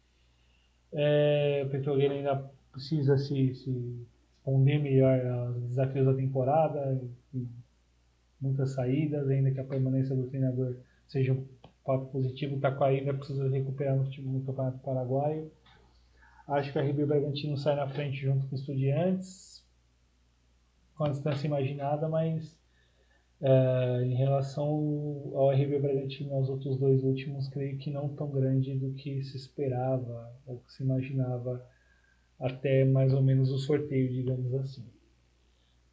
É, o Petroleiro ainda precisa se, se responder melhor aos desafios da temporada, muitas saídas, ainda que a permanência do treinador seja um fato positivo, o Taquari ainda precisa recuperar no, no Campeonato Paraguaio. Acho que a RB Bragantino sai na frente junto com o Estudiantes, com a distância imaginada, mas é, em relação ao RB Bragantino aos outros dois últimos, creio que não tão grande do que se esperava ou que se imaginava até mais ou menos o sorteio, digamos assim.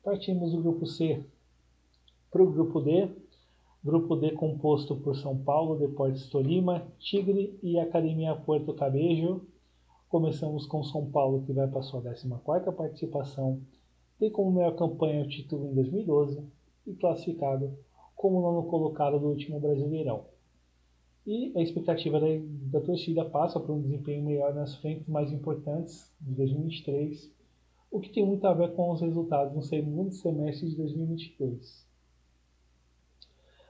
Partimos do grupo C para o grupo D. Grupo D composto por São Paulo, Deportes Tolima, Tigre e Academia Puerto Cabejo. Começamos com São Paulo, que vai para sua 14ª participação, tem como melhor campanha o título em 2012 e classificado como nono colocado do último Brasileirão. E a expectativa da, da torcida passa por um desempenho melhor nas frentes mais importantes de 2023, o que tem muito a ver com os resultados no segundo semestre de 2022.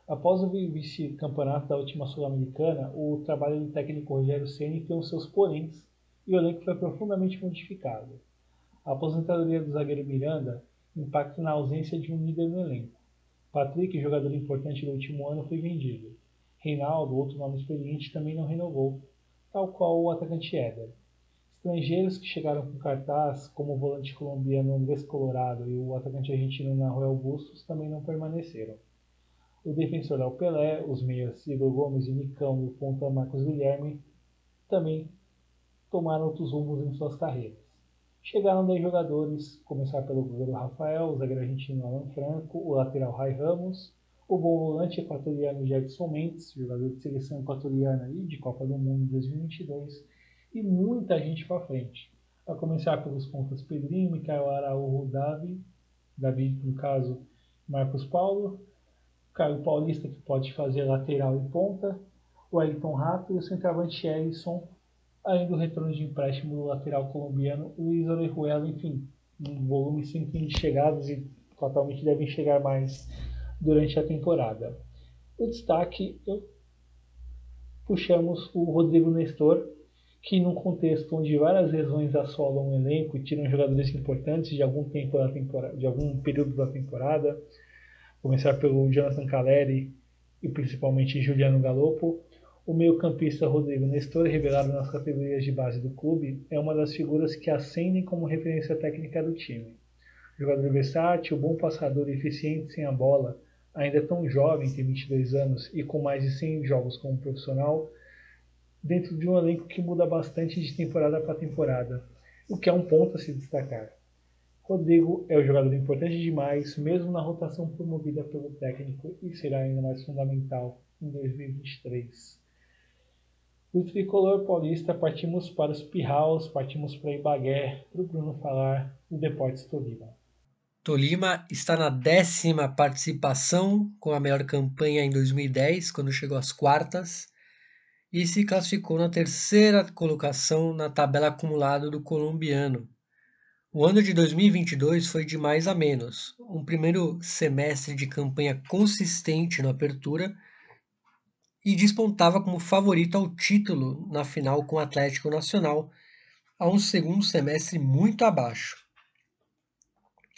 Após o vice-campeonato da última Sul-Americana, o trabalho do técnico Rogério Ceni tem os seus poréns e o elenco foi profundamente modificado. A aposentadoria do zagueiro Miranda impacta na ausência de um líder no elenco. Patrick, jogador importante do último ano, foi vendido. Reinaldo, outro nome experiente, também não renovou, tal qual o atacante Éder. Estrangeiros que chegaram com cartaz, como o volante colombiano Andrés Colorado e o atacante argentino Nahuel Bustos, também não permaneceram. O defensor Léo Pelé, os meias Igor Gomes e Nicão e o ponta Marcos Guilherme também tomaram outros rumos em suas carreiras. Chegaram 10 jogadores, começar pelo goleiro Rafael, o zagueiro argentino Alan Franco, o lateral Rai Ramos, o bom volante equatoriano Jackson Mendes, jogador de seleção equatoriana e de Copa do Mundo 2022, e muita gente para frente. A começar pelos pontas Pedrinho, Mikael Araújo, Davi, Davi, no caso, Marcos Paulo, Caio Paulista, que pode fazer lateral e ponta, o Ayrton Rato e o centroavante Ellison, além do retorno de empréstimo do lateral colombiano Luiz Orejuela, enfim, um volume sem fim de chegadas e totalmente devem chegar mais durante a temporada. O destaque, eu, puxamos o Rodrigo Nestor, que num contexto onde várias lesões assolam o elenco e tiram jogadores importantes de algum tempo da temporada, de algum período da temporada, começar pelo Jonathan Caleri e principalmente Juliano Galopo, o meio-campista Rodrigo Nestor, revelado nas categorias de base do clube, é uma das figuras que ascendem como referência técnica do time. Jogador versátil, bom passador e eficiente sem a bola, ainda tão jovem, tem 22 anos e com mais de 100 jogos como profissional, dentro de um elenco que muda bastante de temporada para temporada, o que é um ponto a se destacar. Rodrigo é um jogador importante demais, mesmo na rotação promovida pelo técnico, e será ainda mais fundamental em 2023. Do tricolor paulista, partimos para os Pirraus, partimos para Ibagué, para o Bruno falar do Deportes Tolima. Tolima está na décima participação, com a melhor campanha em 2010, quando chegou às quartas, e se classificou na terceira colocação na tabela acumulada do colombiano. O ano de 2022 foi de mais a menos. Um primeiro semestre de campanha consistente na apertura e despontava como favorito ao título na final com o Atlético Nacional, a um segundo semestre muito abaixo.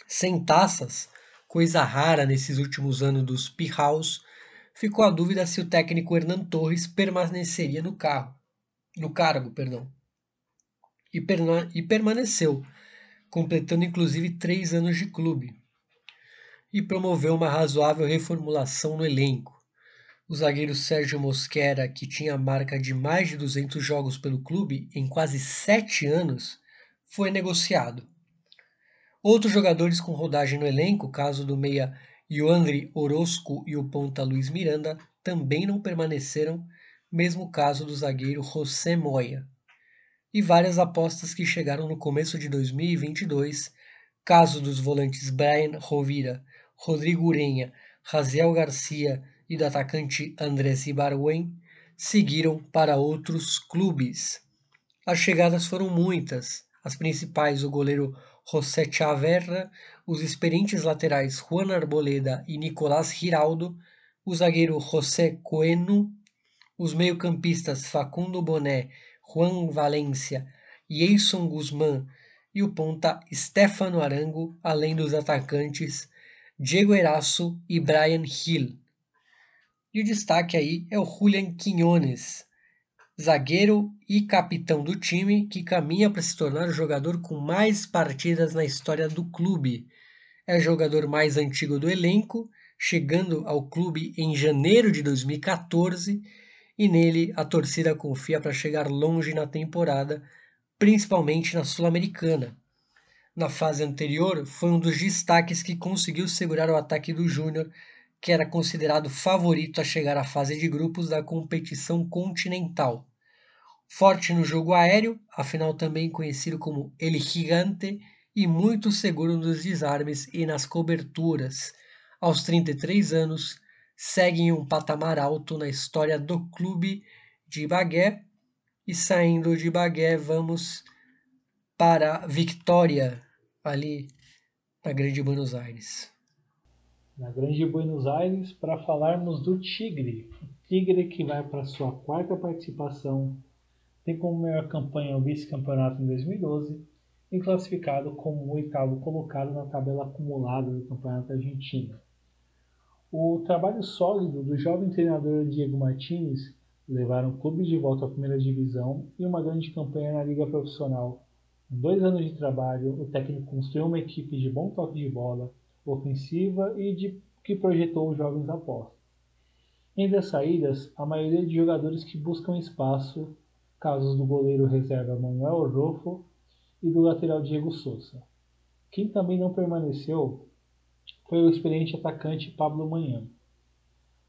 Sem taças, coisa rara nesses últimos anos dos Pirraus, ficou a dúvida se o técnico Hernan Torres permaneceria no carro, no cargo, perdão. E, perna, e permaneceu, completando inclusive três anos de clube. E promoveu uma razoável reformulação no elenco o zagueiro Sérgio Mosquera, que tinha marca de mais de 200 jogos pelo clube em quase sete anos, foi negociado. Outros jogadores com rodagem no elenco, caso do meia Yoandri Orozco e o ponta Luiz Miranda, também não permaneceram, mesmo caso do zagueiro José Moya. E várias apostas que chegaram no começo de 2022, caso dos volantes Brian Rovira, Rodrigo Urenha, Raziel Garcia e do atacante Andrés Ibarwen seguiram para outros clubes. As chegadas foram muitas, as principais o goleiro José Chaverra, os experientes laterais Juan Arboleda e Nicolás Giraldo, o zagueiro José Coeno, os meio-campistas Facundo Boné, Juan Valência, Jason Guzmán e o ponta Stefano Arango, além dos atacantes Diego Eraço e Brian Hill. E o destaque aí é o Julian Quinones, zagueiro e capitão do time que caminha para se tornar o jogador com mais partidas na história do clube. É o jogador mais antigo do elenco, chegando ao clube em janeiro de 2014 e nele a torcida confia para chegar longe na temporada, principalmente na Sul-Americana. Na fase anterior, foi um dos destaques que conseguiu segurar o ataque do Júnior que era considerado favorito a chegar à fase de grupos da competição continental. Forte no jogo aéreo, afinal também conhecido como El Gigante, e muito seguro nos desarmes e nas coberturas. Aos 33 anos, segue em um patamar alto na história do clube de Bagué. E saindo de Bagué, vamos para Vitória, ali na Grande Buenos Aires. Na Grande Buenos Aires, para falarmos do Tigre. O Tigre que vai para sua quarta participação, tem como melhor campanha o vice-campeonato em 2012 e classificado como o oitavo colocado na tabela acumulada do Campeonato Argentino. O trabalho sólido do jovem treinador Diego Martins levaram o clube de volta à primeira divisão e uma grande campanha na liga profissional. Com dois anos de trabalho, o técnico construiu uma equipe de bom toque de bola, ofensiva e de, que projetou os jovens apostas. Entre as saídas, a maioria de jogadores que buscam espaço, casos do goleiro reserva Manuel Rofo e do lateral Diego Souza. Quem também não permaneceu foi o experiente atacante Pablo Manhã.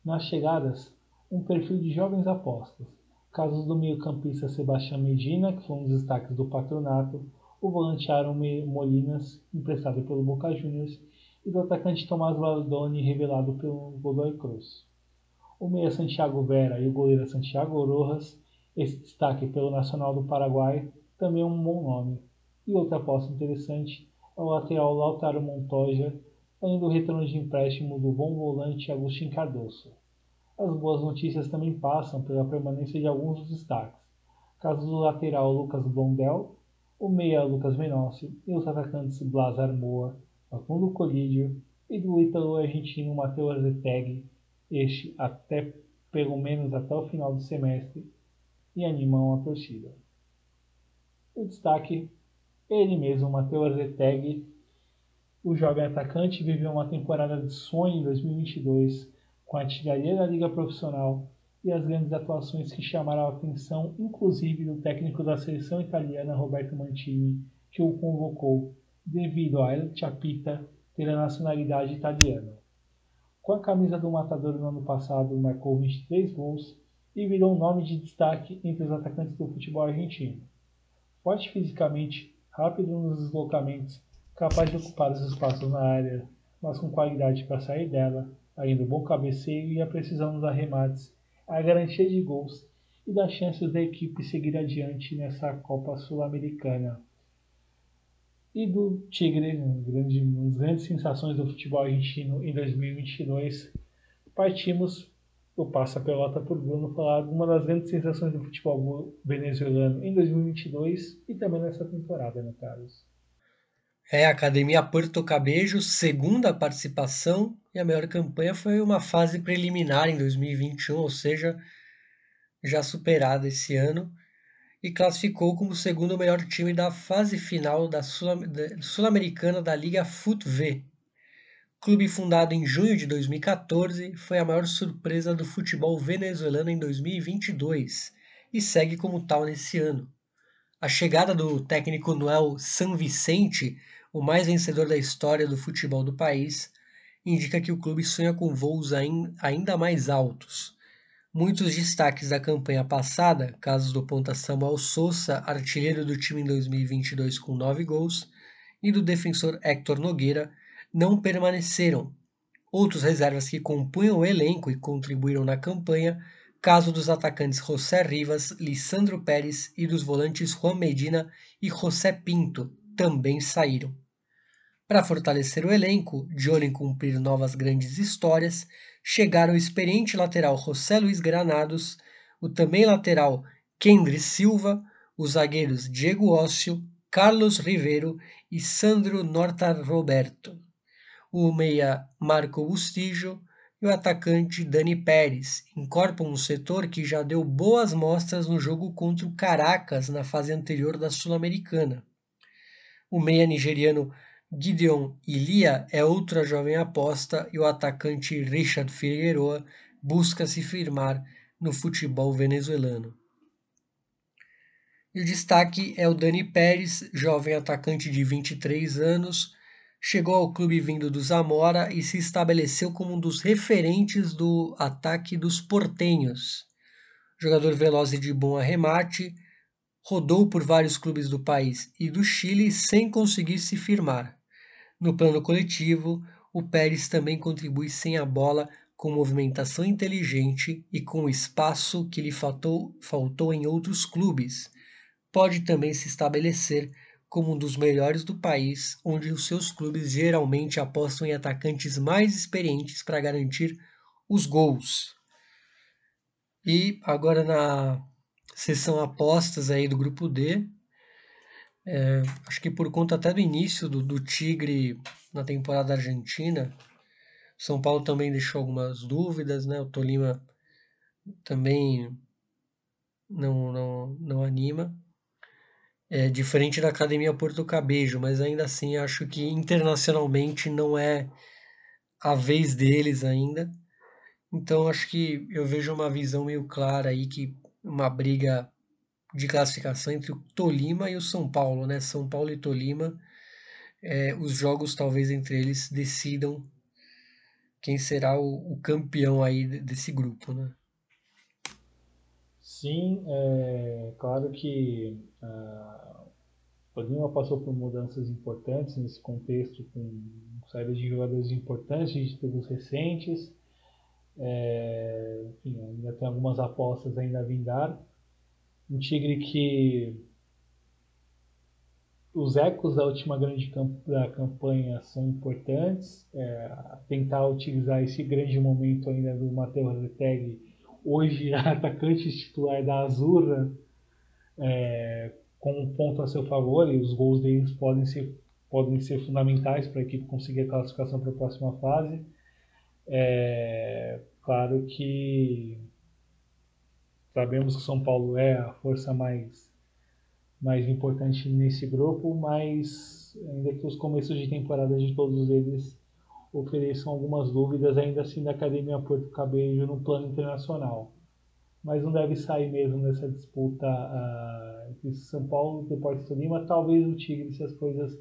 Nas chegadas, um perfil de jovens apostas, casos do meio-campista Sebastião Medina, que foi um dos destaques do patronato, o volante Aaron Molinas, emprestado pelo Boca Juniors, e do atacante Tomás Valdoni, revelado pelo Godoy Cruz. O meia Santiago Vera e o goleiro Santiago Rojas, esse destaque pelo Nacional do Paraguai, também é um bom nome. E outra aposta interessante é o lateral Lautaro Montoya, além do retorno de empréstimo do bom volante Agustin Cardoso. As boas notícias também passam pela permanência de alguns dos destaques, caso do lateral Lucas Blondel, o meia Lucas Menossi e os atacantes Blas Armoa, Facundo Colídio e do ítalo argentino Matheus Zeteg, este até pelo menos até o final do semestre, e animam a torcida. O destaque, ele mesmo, Matheus Zeteg, o jovem atacante viveu uma temporada de sonho em 2022 com a artilharia da Liga Profissional e as grandes atuações que chamaram a atenção, inclusive do técnico da seleção italiana Roberto Mantini, que o convocou devido a El Chapita ter a nacionalidade italiana. Com a camisa do Matador no ano passado, marcou 23 gols e virou um nome de destaque entre os atacantes do futebol argentino. Forte fisicamente, rápido nos deslocamentos, capaz de ocupar os espaços na área, mas com qualidade para sair dela, ainda o bom cabeceio e a precisão nos arremates, a garantia de gols e das chances da equipe seguir adiante nessa Copa Sul-Americana. E do Tigre, uma, das grandes sensações do futebol argentino em 2022, partimos do Passa Pelota por Bruno falar uma das grandes sensações do futebol venezuelano em 2022 e também nessa temporada, né, Carlos? É, a Academia Porto Cabejo, segunda participação, e a melhor campanha foi uma fase preliminar em 2021, ou seja, já superada esse ano, e classificou como o segundo melhor time da fase final da Sul-Americana da Liga FUTV. Clube fundado em junho de 2014, foi a maior surpresa do futebol venezuelano em 2022 e segue como tal nesse ano. A chegada do técnico Noel San Vicente o mais vencedor da história do futebol do país, indica que o clube sonha com voos ainda mais altos. Muitos destaques da campanha passada, casos do ponta Samuel Sousa, artilheiro do time em 2022 com nove gols, e do defensor Héctor Nogueira, não permaneceram. Outros reservas que compunham o elenco e contribuíram na campanha, caso dos atacantes José Rivas, Lissandro Pérez e dos volantes Juan Medina e José Pinto, também saíram. Para fortalecer o elenco, de olho em cumprir novas grandes histórias, chegaram o experiente lateral José Luiz Granados, o também lateral Kendry Silva, os zagueiros Diego Ócio, Carlos Ribeiro e Sandro Norta Roberto, o meia Marco Bustillo e o atacante Dani Pérez incorporam um setor que já deu boas mostras no jogo contra o Caracas na fase anterior da Sul-Americana. O meia nigeriano Gideon Ilia é outra jovem aposta e o atacante Richard Figueroa busca se firmar no futebol venezuelano. E o destaque é o Dani Pérez, jovem atacante de 23 anos, chegou ao clube vindo do Zamora e se estabeleceu como um dos referentes do ataque dos portenhos. Jogador veloz e de bom arremate, rodou por vários clubes do país e do Chile sem conseguir se firmar. No plano coletivo, o Pérez também contribui sem a bola com movimentação inteligente e com o espaço que lhe faltou, faltou em outros clubes. Pode também se estabelecer como um dos melhores do país, onde os seus clubes geralmente apostam em atacantes mais experientes para garantir os gols. E agora na sessão apostas aí do grupo D, é, acho que por conta até do início do, do Tigre na temporada argentina, São Paulo também deixou algumas dúvidas, né? O Tolima também não, não, não anima. É diferente da Academia Porto Cabejo, mas ainda assim acho que internacionalmente não é a vez deles ainda. Então acho que eu vejo uma visão meio clara aí que uma briga de classificação entre o Tolima e o São Paulo, né? São Paulo e Tolima, é, os jogos talvez entre eles decidam quem será o, o campeão aí desse grupo, né? Sim, é claro que uh, o Tolima passou por mudanças importantes nesse contexto, com saída de jogadores importantes de títulos recentes. É, enfim, ainda tem algumas apostas ainda a vingar. Um Tigre que os ecos da última grande camp da campanha são importantes. É, tentar utilizar esse grande momento ainda do Matheus Retegui, hoje atacante titular da Azurra, é, com um ponto a seu favor, e os gols deles podem ser, podem ser fundamentais para a equipe conseguir a classificação para a próxima fase. É, claro que sabemos que São Paulo é a força mais, mais importante nesse grupo, mas ainda que os começos de temporada de todos eles ofereçam algumas dúvidas, ainda assim da Academia Porto Cabello no plano internacional. Mas não deve sair mesmo nessa disputa uh, entre São Paulo e Deportes Tolima. Talvez o Tigre, se as coisas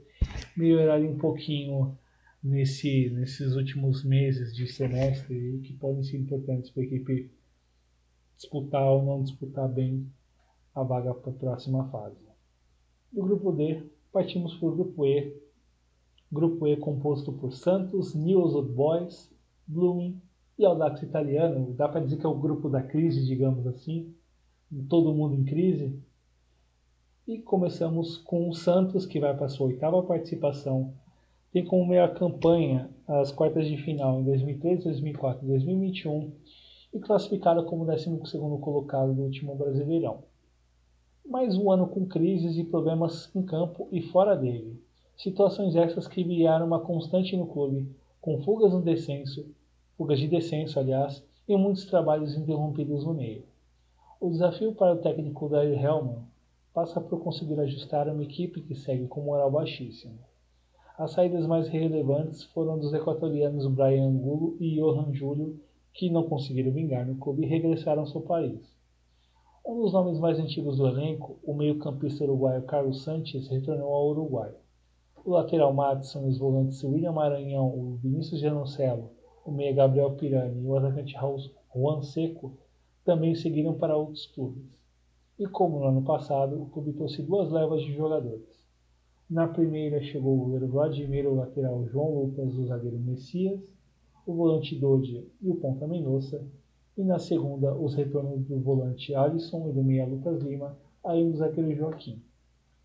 melhorarem um pouquinho nesse, nesses últimos meses de semestre, que podem ser importantes para a equipe disputar ou não disputar bem a vaga para a próxima fase. Do grupo D, partimos para o grupo E. Grupo E composto por Santos, News Old Boys, Blooming e Audax Italiano. Dá para dizer que é o grupo da crise, digamos assim. Todo mundo em crise. E começamos com o Santos, que vai para sua oitava participação tem como melhor campanha as quartas de final em 2013, 2004 e 2021 e classificada como 12º colocado do último Brasileirão. Mais um ano com crises e problemas em campo e fora dele. Situações essas que vieram uma constante no clube, com fugas no descenso, fugas de descenso, aliás, e muitos trabalhos interrompidos no meio. O desafio para o técnico Dario Hellman passa por conseguir ajustar uma equipe que segue com moral baixíssimo. As saídas mais relevantes foram dos equatorianos Brian Angulo e Johan Júlio, que não conseguiram vingar no clube e regressaram ao seu país. Um dos nomes mais antigos do elenco, o meio-campista uruguaio Carlos Sanches, retornou ao Uruguai. O lateral Madison, os volantes William Maranhão, o Vinícius Janocelo, o meia Gabriel Pirani e o atacante Juan Seco também seguiram para outros clubes. E como no ano passado, o clube trouxe duas levas de jogadores. Na primeira chegou o goleiro Vladimir, o lateral João Lucas, o zagueiro Messias, o volante Dodi e o ponta Menossa. E na segunda, os retornos do volante Alisson e do meia Lucas Lima, além do zagueiro Joaquim.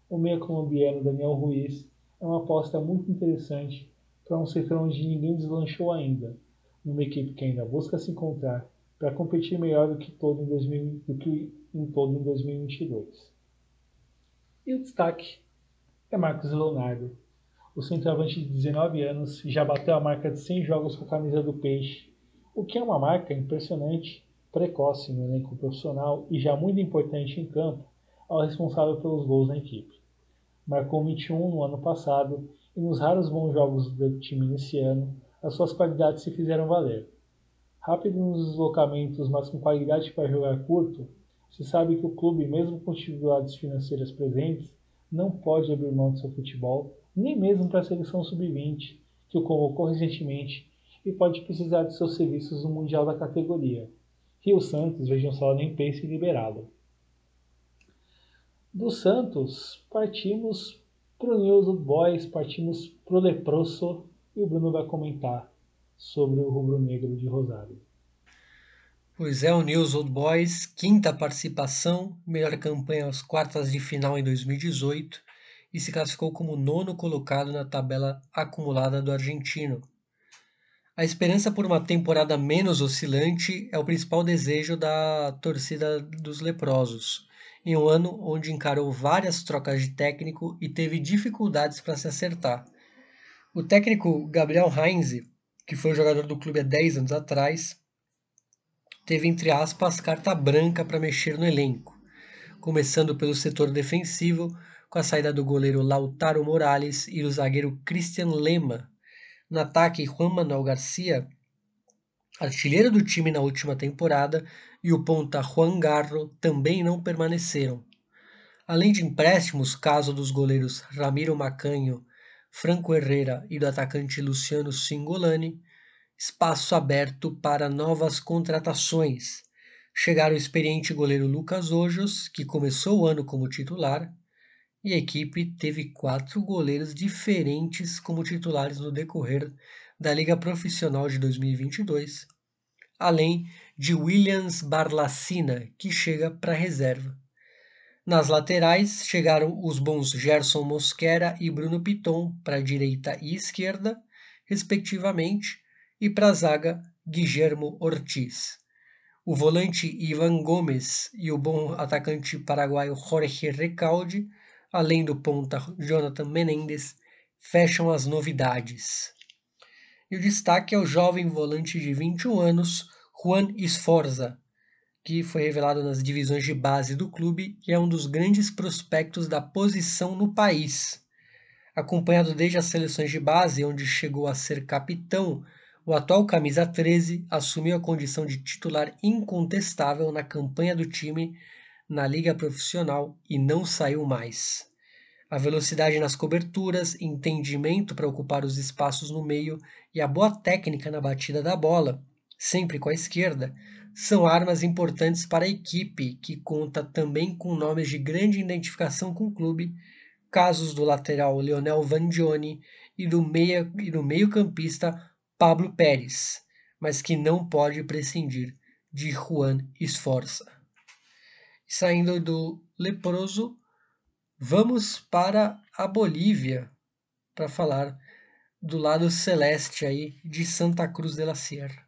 O meia colombiano Daniel Ruiz é uma aposta muito interessante para um setor onde ninguém deslanchou ainda, numa equipe que ainda busca se encontrar para competir melhor do que, todo em 2000, do que em todo em 2022. E o destaque é Marcos Leonardo. O centroavante de 19 anos já bateu a marca de 100 jogos com a camisa do Peixe, o que é uma marca impressionante, precoce no elenco profissional e já muito importante em campo ao responsável pelos gols na equipe. Marcou 21 no ano passado e nos raros bons jogos do time nesse ano, as suas qualidades se fizeram valer. Rápido nos deslocamentos, mas com qualidade para jogar curto, se sabe que o clube, mesmo com dificuldades financeiras presentes, não pode abrir mão do seu futebol, nem mesmo para a seleção sub-20, que o convocou recentemente e pode precisar de seus serviços no Mundial da categoria. Rio Santos, vejam só, nem pense em liberá-lo. Do Santos, partimos para o News Boys, partimos para o Leproso e o Bruno vai comentar sobre o rubro-negro de Rosário. Pois é, o News Old Boys, quinta participação, melhor campanha às quartas de final em 2018 e se classificou como nono colocado na tabela acumulada do argentino. A esperança por uma temporada menos oscilante é o principal desejo da torcida dos leprosos, em um ano onde encarou várias trocas de técnico e teve dificuldades para se acertar. O técnico Gabriel Heinze, que foi jogador do clube há 10 anos atrás, teve, entre aspas, carta branca para mexer no elenco, começando pelo setor defensivo, com a saída do goleiro Lautaro Morales e do zagueiro Christian Lema. No ataque, Juan Manuel Garcia, artilheiro do time na última temporada, e o ponta Juan Garro também não permaneceram. Além de empréstimos, caso dos goleiros Ramiro Macanho, Franco Herrera e do atacante Luciano Singolani, espaço aberto para novas contratações. Chegaram o experiente goleiro Lucas Ojos, que começou o ano como titular, e a equipe teve quatro goleiros diferentes como titulares no decorrer da Liga Profissional de 2022, além de Williams Barlacina, que chega para reserva. Nas laterais chegaram os bons Gerson Mosquera e Bruno Piton para direita e esquerda, respectivamente, e para a zaga Guillermo Ortiz. O volante Ivan Gomes e o bom atacante paraguaio Jorge Recalde, além do ponta Jonathan Menendez, fecham as novidades. E o destaque é o jovem volante de 21 anos, Juan Esforza, que foi revelado nas divisões de base do clube e é um dos grandes prospectos da posição no país. Acompanhado desde as seleções de base, onde chegou a ser capitão o atual camisa 13 assumiu a condição de titular incontestável na campanha do time na liga profissional e não saiu mais. A velocidade nas coberturas, entendimento para ocupar os espaços no meio e a boa técnica na batida da bola, sempre com a esquerda, são armas importantes para a equipe, que conta também com nomes de grande identificação com o clube, casos do lateral Leonel Vandione e do meio-campista Pablo Pérez, mas que não pode prescindir de Juan Esforça. Saindo do leproso, vamos para a Bolívia para falar do lado celeste aí de Santa Cruz de la Sierra.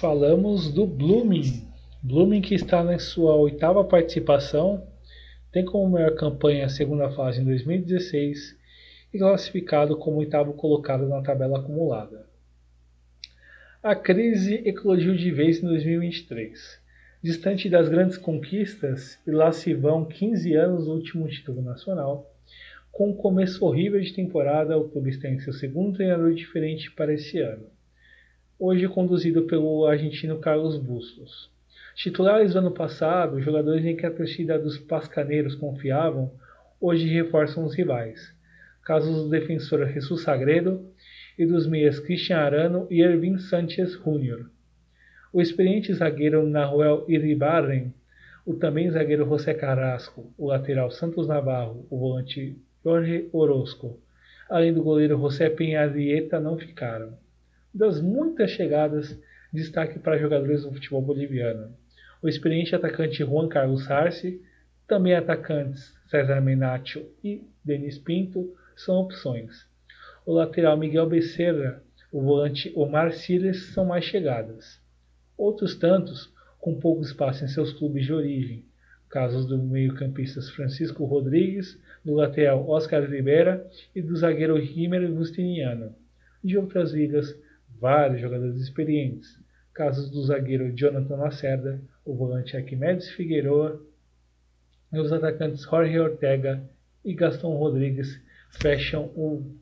Falamos do Blooming. Blooming que está na sua oitava participação, tem como maior campanha a segunda fase em 2016 e classificado como oitavo colocado na tabela acumulada. A crise eclodiu de vez em 2023. Distante das grandes conquistas, e lá se vão 15 anos do último título nacional, com um começo horrível de temporada, o clube tem seu segundo treinador diferente para esse ano. Hoje conduzido pelo argentino Carlos Bustos. Titulares do ano passado, jogadores em que a torcida dos pascaneiros confiavam, hoje reforçam os rivais casos do defensor Jesus Sagredo e dos meias Cristian Arano e Ervin Sanchez Jr. O experiente zagueiro Nahuel Iribarren, o também zagueiro José Carrasco, o lateral Santos Navarro, o volante Jorge Orozco, além do goleiro José Penharieta não ficaram. Das muitas chegadas, destaque para jogadores do futebol boliviano. O experiente atacante Juan Carlos Arce, também atacantes César Menacho e Denis Pinto, são opções. O lateral Miguel Becerra, o volante Omar Siles são mais chegadas. Outros tantos, com pouco espaço em seus clubes de origem, casos do meio-campistas Francisco Rodrigues, do lateral Oscar Rivera e do zagueiro Rimer Justiniano. De outras ligas, vários jogadores experientes, casos do zagueiro Jonathan Lacerda, o volante Arquimedes Figueroa, e os atacantes Jorge Ortega e Gastão Rodrigues, fecham um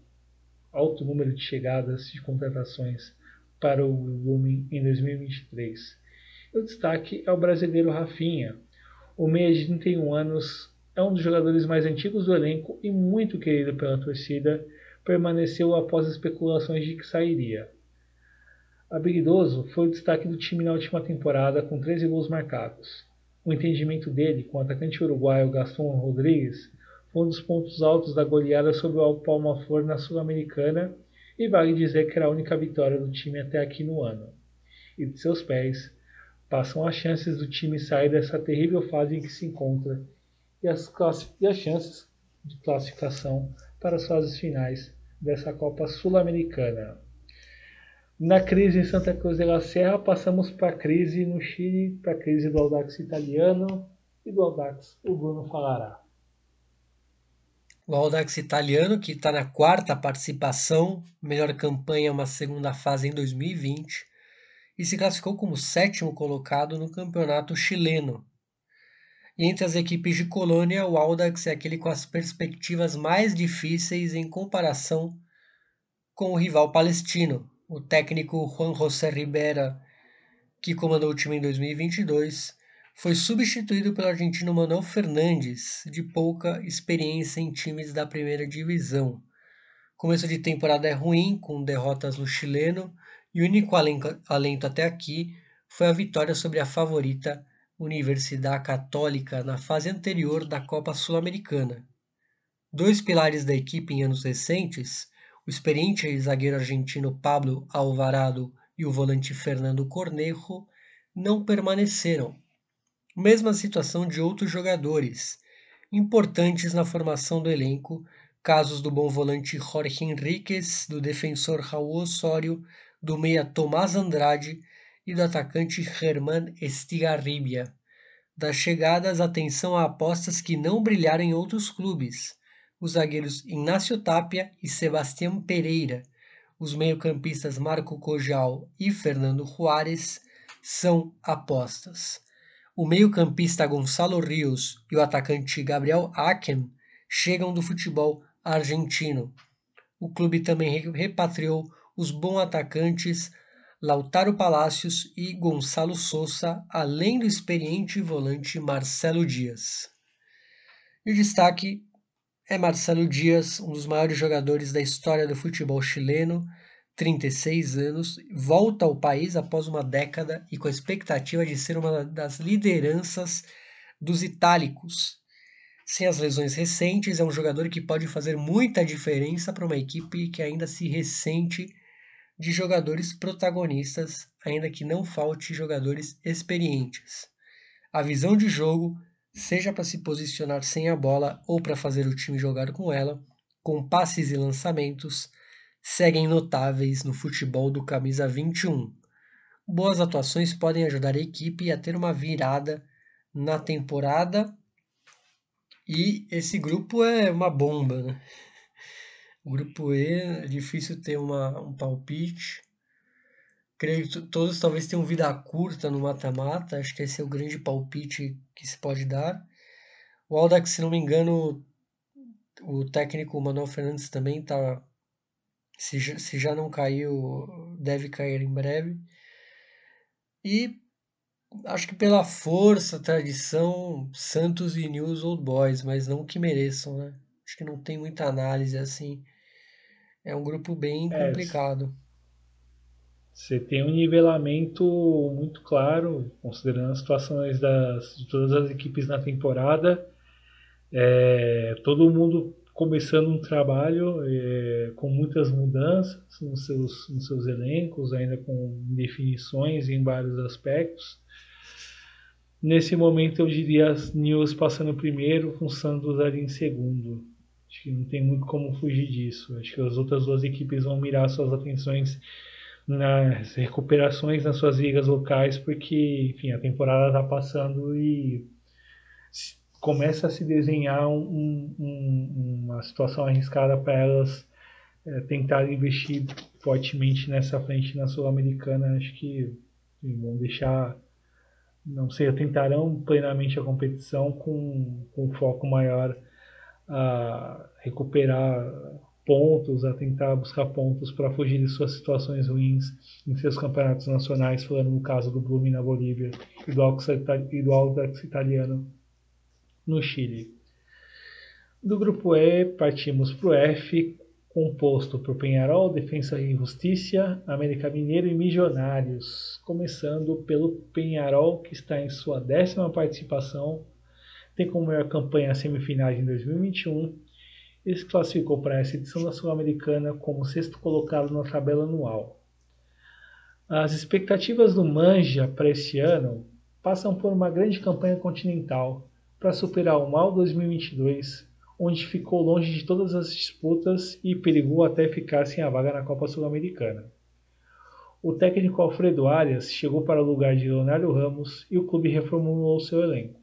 alto número de chegadas de contratações para o Lumen em 2023. O destaque é o brasileiro Rafinha. O meia de 31 anos é um dos jogadores mais antigos do elenco e muito querido pela torcida, permaneceu após especulações de que sairia. Habilidoso foi o destaque do time na última temporada com 13 gols marcados. O entendimento dele com o atacante uruguaio Gaston Rodrigues um dos pontos altos da goleada sobre o Palma Flor na Sul-Americana e vale dizer que era a única vitória do time até aqui no ano. E de seus pés passam as chances do time sair dessa terrível fase em que se encontra e as, e as chances de classificação para as fases finais dessa Copa Sul-Americana. Na crise em Santa Cruz de la Serra, passamos para a crise no Chile, para a crise do Audax italiano e do Audax o Bruno falará. O Audax italiano, que está na quarta participação, melhor campanha, uma segunda fase em 2020, e se classificou como sétimo colocado no campeonato chileno. E entre as equipes de Colônia, o Audax é aquele com as perspectivas mais difíceis em comparação com o rival palestino, o técnico Juan José Ribera, que comandou o time em 2022, foi substituído pelo argentino Manuel Fernandes, de pouca experiência em times da primeira divisão. Começo de temporada é ruim, com derrotas no chileno, e o único alento até aqui foi a vitória sobre a favorita Universidade Católica na fase anterior da Copa Sul-Americana. Dois pilares da equipe em anos recentes, o experiente zagueiro argentino Pablo Alvarado e o volante Fernando Cornejo, não permaneceram Mesma situação de outros jogadores importantes na formação do elenco, casos do bom volante Jorge Henriquez, do defensor Raul Osório, do meia Tomás Andrade e do atacante Germán Estigarribia. Das chegadas, atenção a apostas que não brilharam em outros clubes. Os zagueiros Inácio Tapia e Sebastião Pereira, os meio-campistas Marco Cojal e Fernando Juárez são apostas. O meio-campista Gonçalo Rios e o atacante Gabriel Aken chegam do futebol argentino. O clube também repatriou os bons atacantes Lautaro Palacios e Gonçalo Souza, além do experiente volante Marcelo Dias. E o destaque é Marcelo Dias, um dos maiores jogadores da história do futebol chileno, 36 anos, volta ao país após uma década e com a expectativa de ser uma das lideranças dos itálicos. Sem as lesões recentes, é um jogador que pode fazer muita diferença para uma equipe que ainda se ressente de jogadores protagonistas, ainda que não falte jogadores experientes. A visão de jogo, seja para se posicionar sem a bola ou para fazer o time jogar com ela, com passes e lançamentos, seguem notáveis no futebol do camisa 21. Boas atuações podem ajudar a equipe a ter uma virada na temporada e esse grupo é uma bomba, né? Grupo E é difícil ter uma, um palpite. Creio que todos talvez tenham vida curta no mata-mata. Acho que esse é o grande palpite que se pode dar. O Aldax, se não me engano, o técnico Manuel Fernandes também está se, se já não caiu, deve cair em breve. E acho que pela força, tradição, Santos e News Old Boys, mas não que mereçam, né? Acho que não tem muita análise assim. É um grupo bem é, complicado. Você tem um nivelamento muito claro, considerando as situações das, de todas as equipes na temporada. É, todo mundo começando um trabalho é, com muitas mudanças nos seus, nos seus elencos, ainda com definições em vários aspectos. Nesse momento eu diria as News passando primeiro, com Santos ali em segundo. Acho que não tem muito como fugir disso. Acho que as outras duas equipes vão mirar suas atenções nas recuperações nas suas ligas locais, porque enfim, a temporada está passando e começa a se desenhar um, um, uma situação arriscada para elas é, tentarem investir fortemente nessa frente na Sul-Americana. Acho que vão deixar, não sei, tentarão plenamente a competição com, com um foco maior a recuperar pontos, a tentar buscar pontos para fugir de suas situações ruins em seus campeonatos nacionais, falando no caso do Blume na Bolívia e do Audax italiano no Chile. Do grupo E, partimos para o F, composto por Penharol, Defensa e Justiça, América Mineiro e Milionários. Começando pelo Penharol, que está em sua décima participação, tem como maior campanha a semifinais em 2021 e se classificou para essa edição da Sul-Americana como sexto colocado na tabela anual. As expectativas do Manja para esse ano passam por uma grande campanha continental, para superar o mal 2022, onde ficou longe de todas as disputas e perigou até ficar sem a vaga na Copa Sul-Americana. O técnico Alfredo Arias chegou para o lugar de Leonardo Ramos e o clube reformulou seu elenco.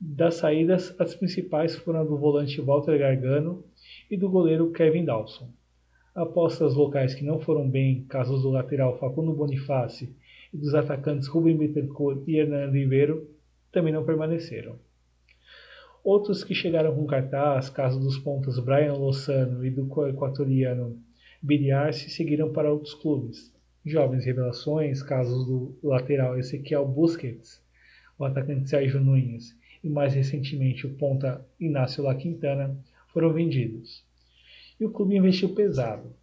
Das saídas, as principais foram do volante Walter Gargano e do goleiro Kevin Dawson. Apostas locais que não foram bem, casos do lateral Facundo Bonifácio e dos atacantes Rubem Bittencourt e Hernando Ribeiro, também não permaneceram. Outros que chegaram com cartaz, caso dos pontos Brian Lozano e do equatoriano Biriarce, seguiram para outros clubes. Jovens revelações, casos do lateral Ezequiel Busquets, o atacante Sérgio Nunes e mais recentemente o ponta Inácio La Quintana, foram vendidos. E o clube investiu pesado.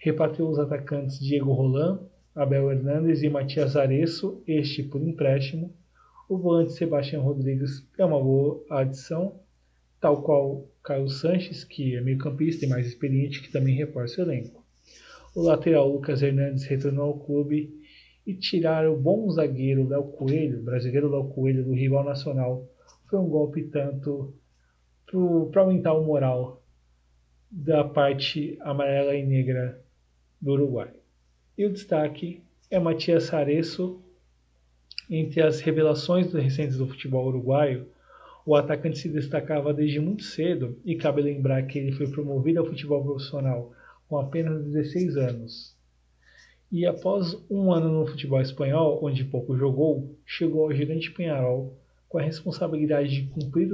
Repatriou os atacantes Diego Roland, Abel Hernandes e Matias Areço, este por empréstimo, o volante Sebastião Rodrigues é uma boa adição, tal qual Caio Sanches, que é meio-campista e mais experiente, que também reforça o elenco. O lateral Lucas Hernandes retornou ao clube e tirar o bom zagueiro Léo Coelho, brasileiro Léo Coelho, do rival nacional, foi um golpe tanto para aumentar o moral da parte amarela e negra do Uruguai. E o destaque é Matias Saresso, entre as revelações recentes do futebol uruguaio, o atacante se destacava desde muito cedo e cabe lembrar que ele foi promovido ao futebol profissional com apenas 16 anos. E após um ano no futebol espanhol, onde pouco jogou, chegou ao gigante Penharol com a responsabilidade de cumprir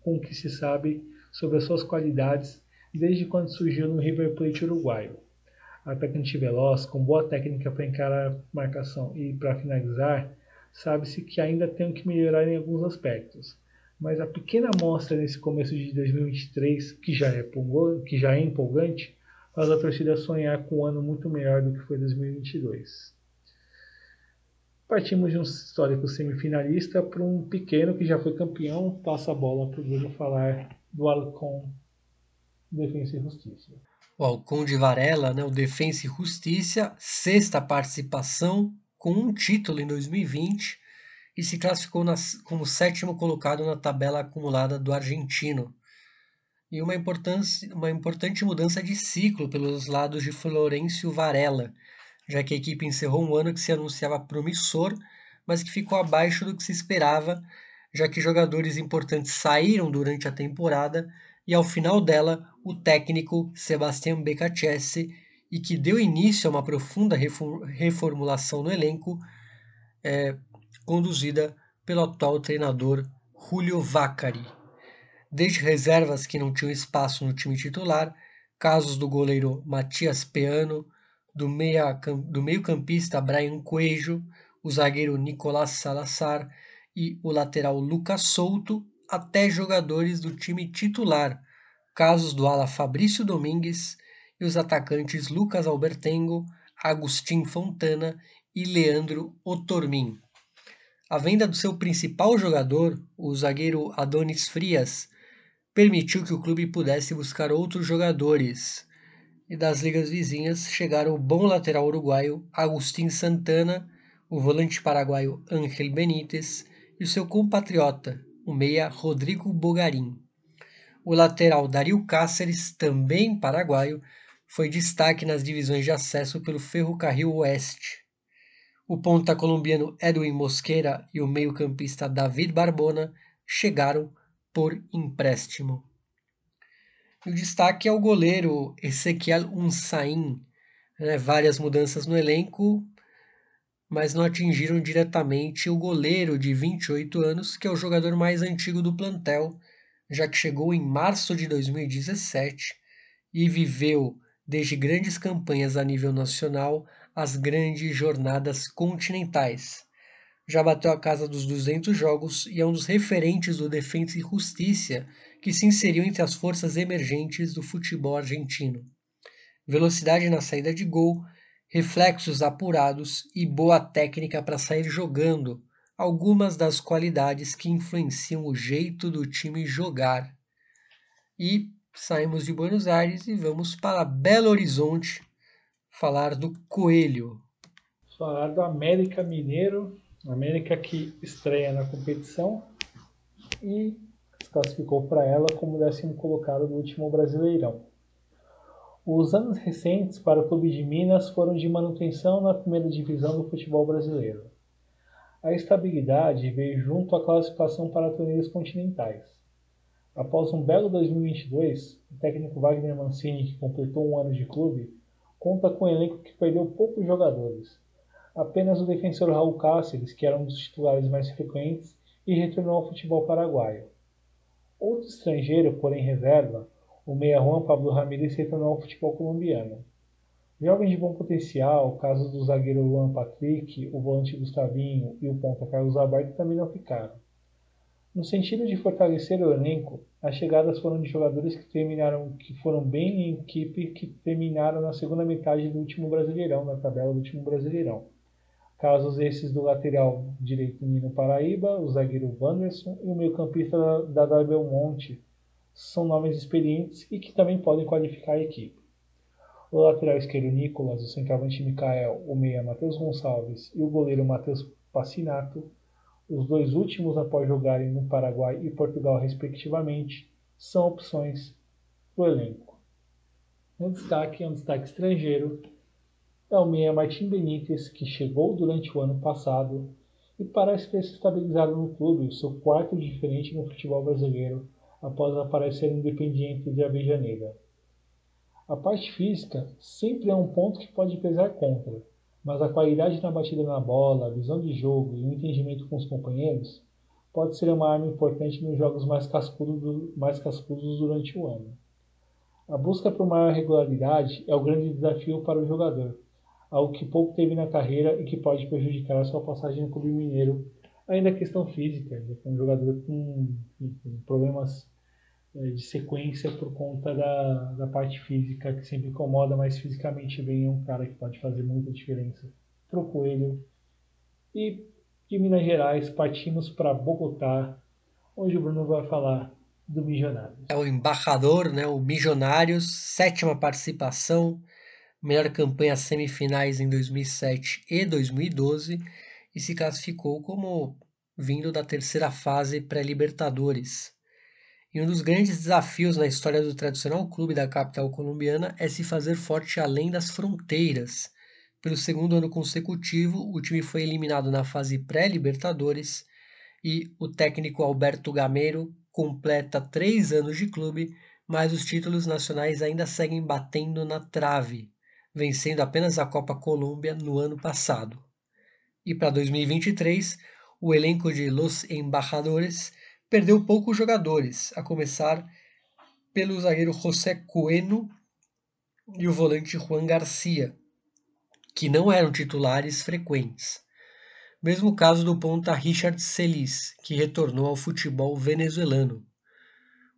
com o que se sabe sobre as suas qualidades desde quando surgiu no River Plate uruguaio. Atacante veloz, com boa técnica para encarar a marcação e para finalizar, sabe-se que ainda tem que melhorar em alguns aspectos, mas a pequena amostra nesse começo de 2023, que já é, que já é empolgante, faz a torcida sonhar com um ano muito melhor do que foi 2022. Partimos de um histórico semifinalista para um pequeno que já foi campeão, passa a bola para o Bruno falar do Alcon Defensa e Justiça. O Alcon de Varela, né, o Defensa e Justiça, sexta participação com um título em 2020 e se classificou como sétimo colocado na tabela acumulada do argentino. E uma, uma importante mudança de ciclo pelos lados de Florencio Varela, já que a equipe encerrou um ano que se anunciava promissor, mas que ficou abaixo do que se esperava, já que jogadores importantes saíram durante a temporada e ao final dela o técnico Sebastião Becacese e que deu início a uma profunda reformulação no elenco, é, conduzida pelo atual treinador Julio Vaccari. Desde reservas que não tinham espaço no time titular, casos do goleiro Matias Peano, do, meia, do meio-campista Brian Coelho, o zagueiro Nicolás Salazar e o lateral Lucas Souto, até jogadores do time titular, casos do ala Fabrício Domingues e os atacantes Lucas Albertengo, Agustin Fontana e Leandro Otormin. A venda do seu principal jogador, o zagueiro Adonis Frias, permitiu que o clube pudesse buscar outros jogadores. E das ligas vizinhas chegaram o bom lateral uruguaio Agustin Santana, o volante paraguaio Ángel Benítez e o seu compatriota, o meia Rodrigo Bogarim. O lateral Dario Cáceres, também paraguaio, foi destaque nas divisões de acesso pelo Ferrocarril Oeste. O ponta colombiano Edwin Mosqueira e o meio-campista David Barbona chegaram por empréstimo. o destaque é o goleiro Ezequiel Unsain. Né? Várias mudanças no elenco, mas não atingiram diretamente o goleiro de 28 anos, que é o jogador mais antigo do plantel, já que chegou em março de 2017 e viveu desde grandes campanhas a nível nacional às grandes jornadas continentais. Já bateu a casa dos 200 jogos e é um dos referentes do Defensa e Justiça, que se inseriu entre as forças emergentes do futebol argentino. Velocidade na saída de gol, reflexos apurados e boa técnica para sair jogando, algumas das qualidades que influenciam o jeito do time jogar. E saímos de Buenos Aires e vamos para Belo Horizonte falar do Coelho. Falar do América Mineiro, América que estreia na competição e se classificou para ela como décimo colocado do último Brasileirão. Os anos recentes para o Clube de Minas foram de manutenção na primeira divisão do futebol brasileiro. A estabilidade veio junto à classificação para torneios continentais. Após um belo 2022, o técnico Wagner Mancini, que completou um ano de clube, conta com um elenco que perdeu poucos jogadores. Apenas o defensor Raul Cáceres, que era um dos titulares mais frequentes, e retornou ao futebol paraguaio. Outro estrangeiro, porém reserva, o meia Juan Pablo Ramírez retornou ao futebol colombiano. Jovens de bom potencial, casos do zagueiro Juan Patrick, o volante Gustavinho e o ponta Carlos Alberto também não ficaram. No sentido de fortalecer o elenco, as chegadas foram de jogadores que terminaram, que foram bem em equipe, que terminaram na segunda metade do último Brasileirão, na tabela do último Brasileirão. Casos esses do lateral direito Nino Paraíba, o zagueiro Wanderson e o meio-campista da, da Belmonte, são nomes experientes e que também podem qualificar a equipe. O lateral esquerdo Nicolas, o centroavante Mikael, o meia Matheus Gonçalves e o goleiro Matheus Passinato, os dois últimos após jogarem no Paraguai e Portugal respectivamente, são opções para o elenco. Um destaque é um destaque estrangeiro, é o meia Martim Benítez, que chegou durante o ano passado e parece ter se estabilizado no clube, seu quarto diferente no futebol brasileiro, após aparecer Independiente de Avejaneda. A parte física sempre é um ponto que pode pesar contra, mas a qualidade na batida na bola, a visão de jogo e o entendimento com os companheiros pode ser uma arma importante nos jogos mais cascudos, mais cascudos durante o ano. A busca por maior regularidade é o grande desafio para o jogador, algo que pouco teve na carreira e que pode prejudicar a sua passagem no clube mineiro, ainda a questão física, é um jogador com, com problemas de sequência por conta da, da parte física, que sempre incomoda, mas fisicamente bem é um cara que pode fazer muita diferença para o Coelho. E de Minas Gerais partimos para Bogotá, onde o Bruno vai falar do Milionários. É o embaixador, né, o Milionários, sétima participação, melhor campanha semifinais em 2007 e 2012 e se classificou como vindo da terceira fase pré-Libertadores. E um dos grandes desafios na história do tradicional clube da capital colombiana é se fazer forte além das fronteiras. Pelo segundo ano consecutivo, o time foi eliminado na fase pré-Libertadores e o técnico Alberto Gameiro completa três anos de clube, mas os títulos nacionais ainda seguem batendo na trave, vencendo apenas a Copa Colômbia no ano passado. E para 2023, o elenco de Los Embajadores perdeu poucos jogadores, a começar pelo zagueiro José Coeno e o volante Juan Garcia, que não eram titulares frequentes. Mesmo caso do ponta Richard Celis, que retornou ao futebol venezuelano.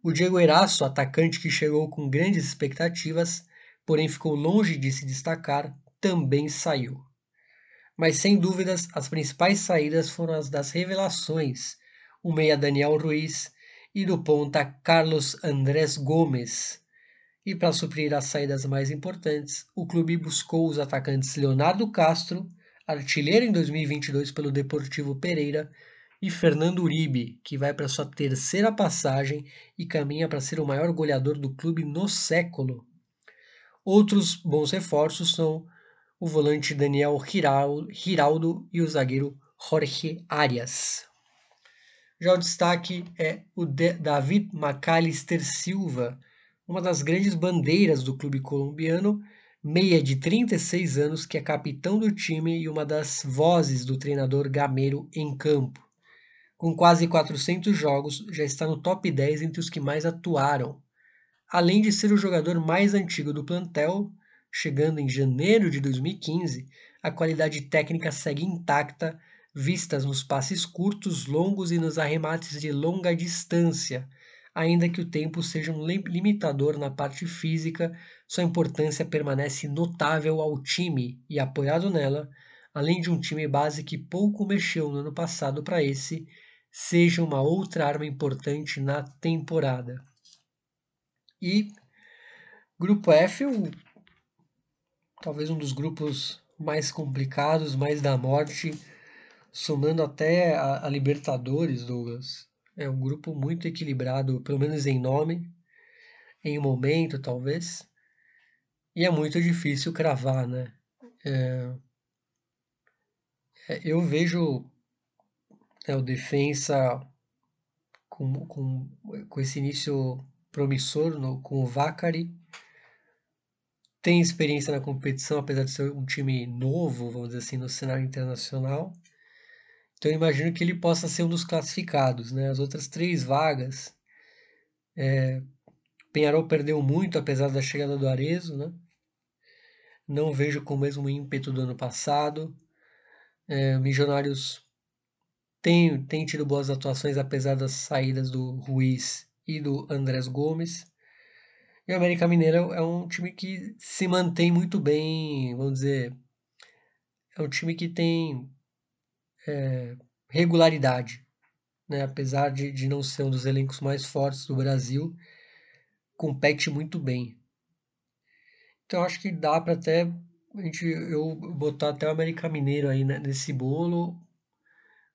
O Diego Eraço, atacante que chegou com grandes expectativas, porém ficou longe de se destacar, também saiu. Mas sem dúvidas, as principais saídas foram as das revelações, o meia Daniel Ruiz e do ponta Carlos Andrés Gomes. E para suprir as saídas mais importantes, o clube buscou os atacantes Leonardo Castro, artilheiro em 2022 pelo Deportivo Pereira, e Fernando Uribe, que vai para sua terceira passagem e caminha para ser o maior goleador do clube no século. Outros bons reforços são o volante Daniel Giraldo e o zagueiro Jorge Arias. Já o destaque é o de David McAllister Silva, uma das grandes bandeiras do clube colombiano, meia de 36 anos, que é capitão do time e uma das vozes do treinador Gameiro em campo. Com quase 400 jogos, já está no top 10 entre os que mais atuaram. Além de ser o jogador mais antigo do plantel, chegando em janeiro de 2015, a qualidade técnica segue intacta vistas nos passes curtos, longos e nos arremates de longa distância. Ainda que o tempo seja um limitador na parte física, sua importância permanece notável ao time e apoiado nela, além de um time base que pouco mexeu no ano passado para esse, seja uma outra arma importante na temporada. E grupo F, o, talvez um dos grupos mais complicados, mais da morte somando até a, a Libertadores, Douglas, É um grupo muito equilibrado, pelo menos em nome, em momento, talvez. E é muito difícil cravar, né? É... É, eu vejo é, o Defensa com, com, com esse início promissor no, com o Vacari. Tem experiência na competição, apesar de ser um time novo, vamos dizer assim, no cenário internacional. Então eu imagino que ele possa ser um dos classificados. Né? As outras três vagas, é, Penharol perdeu muito, apesar da chegada do Arezo. Né? Não vejo com o mesmo ímpeto do ano passado. É, Milionários tem, tem tido boas atuações, apesar das saídas do Ruiz e do Andrés Gomes. E o América Mineiro é um time que se mantém muito bem, vamos dizer, é um time que tem é, regularidade, né? apesar de, de não ser um dos elencos mais fortes do Brasil, compete muito bem. Então acho que dá para até a gente, eu botar até o América Mineiro aí né, nesse bolo,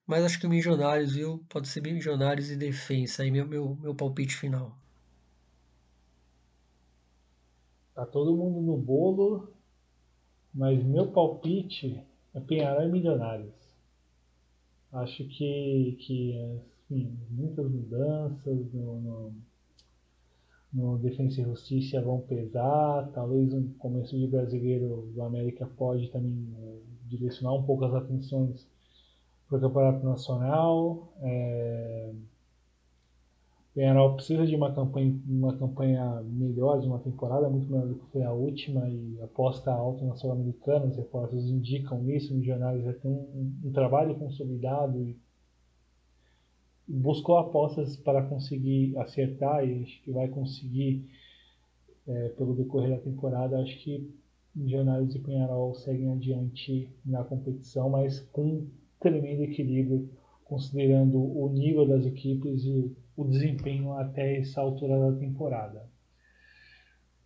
mas acho que o Milionários, viu? Pode ser Milionários e Defensa, aí meu, meu, meu palpite final. Tá todo mundo no bolo, mas meu palpite é Penharol e Milionários. Acho que, que assim, muitas mudanças no, no, no Defensa e Justiça vão pesar. Talvez um começo de brasileiro do América pode também é, direcionar um pouco as atenções para o Campeonato Nacional. É, Penharol precisa de uma campanha, uma campanha melhor, de uma temporada muito melhor do que foi a última e aposta alta na Sul-Americana, os repórteres indicam isso, o Milionários já tem um, um, trabalho consolidado e buscou apostas para conseguir acertar e acho que vai conseguir é, pelo decorrer da temporada. Acho que Milionários e Penharol seguem adiante na competição, mas com tremendo equilíbrio, considerando o nível das equipes e o desempenho até essa altura da temporada.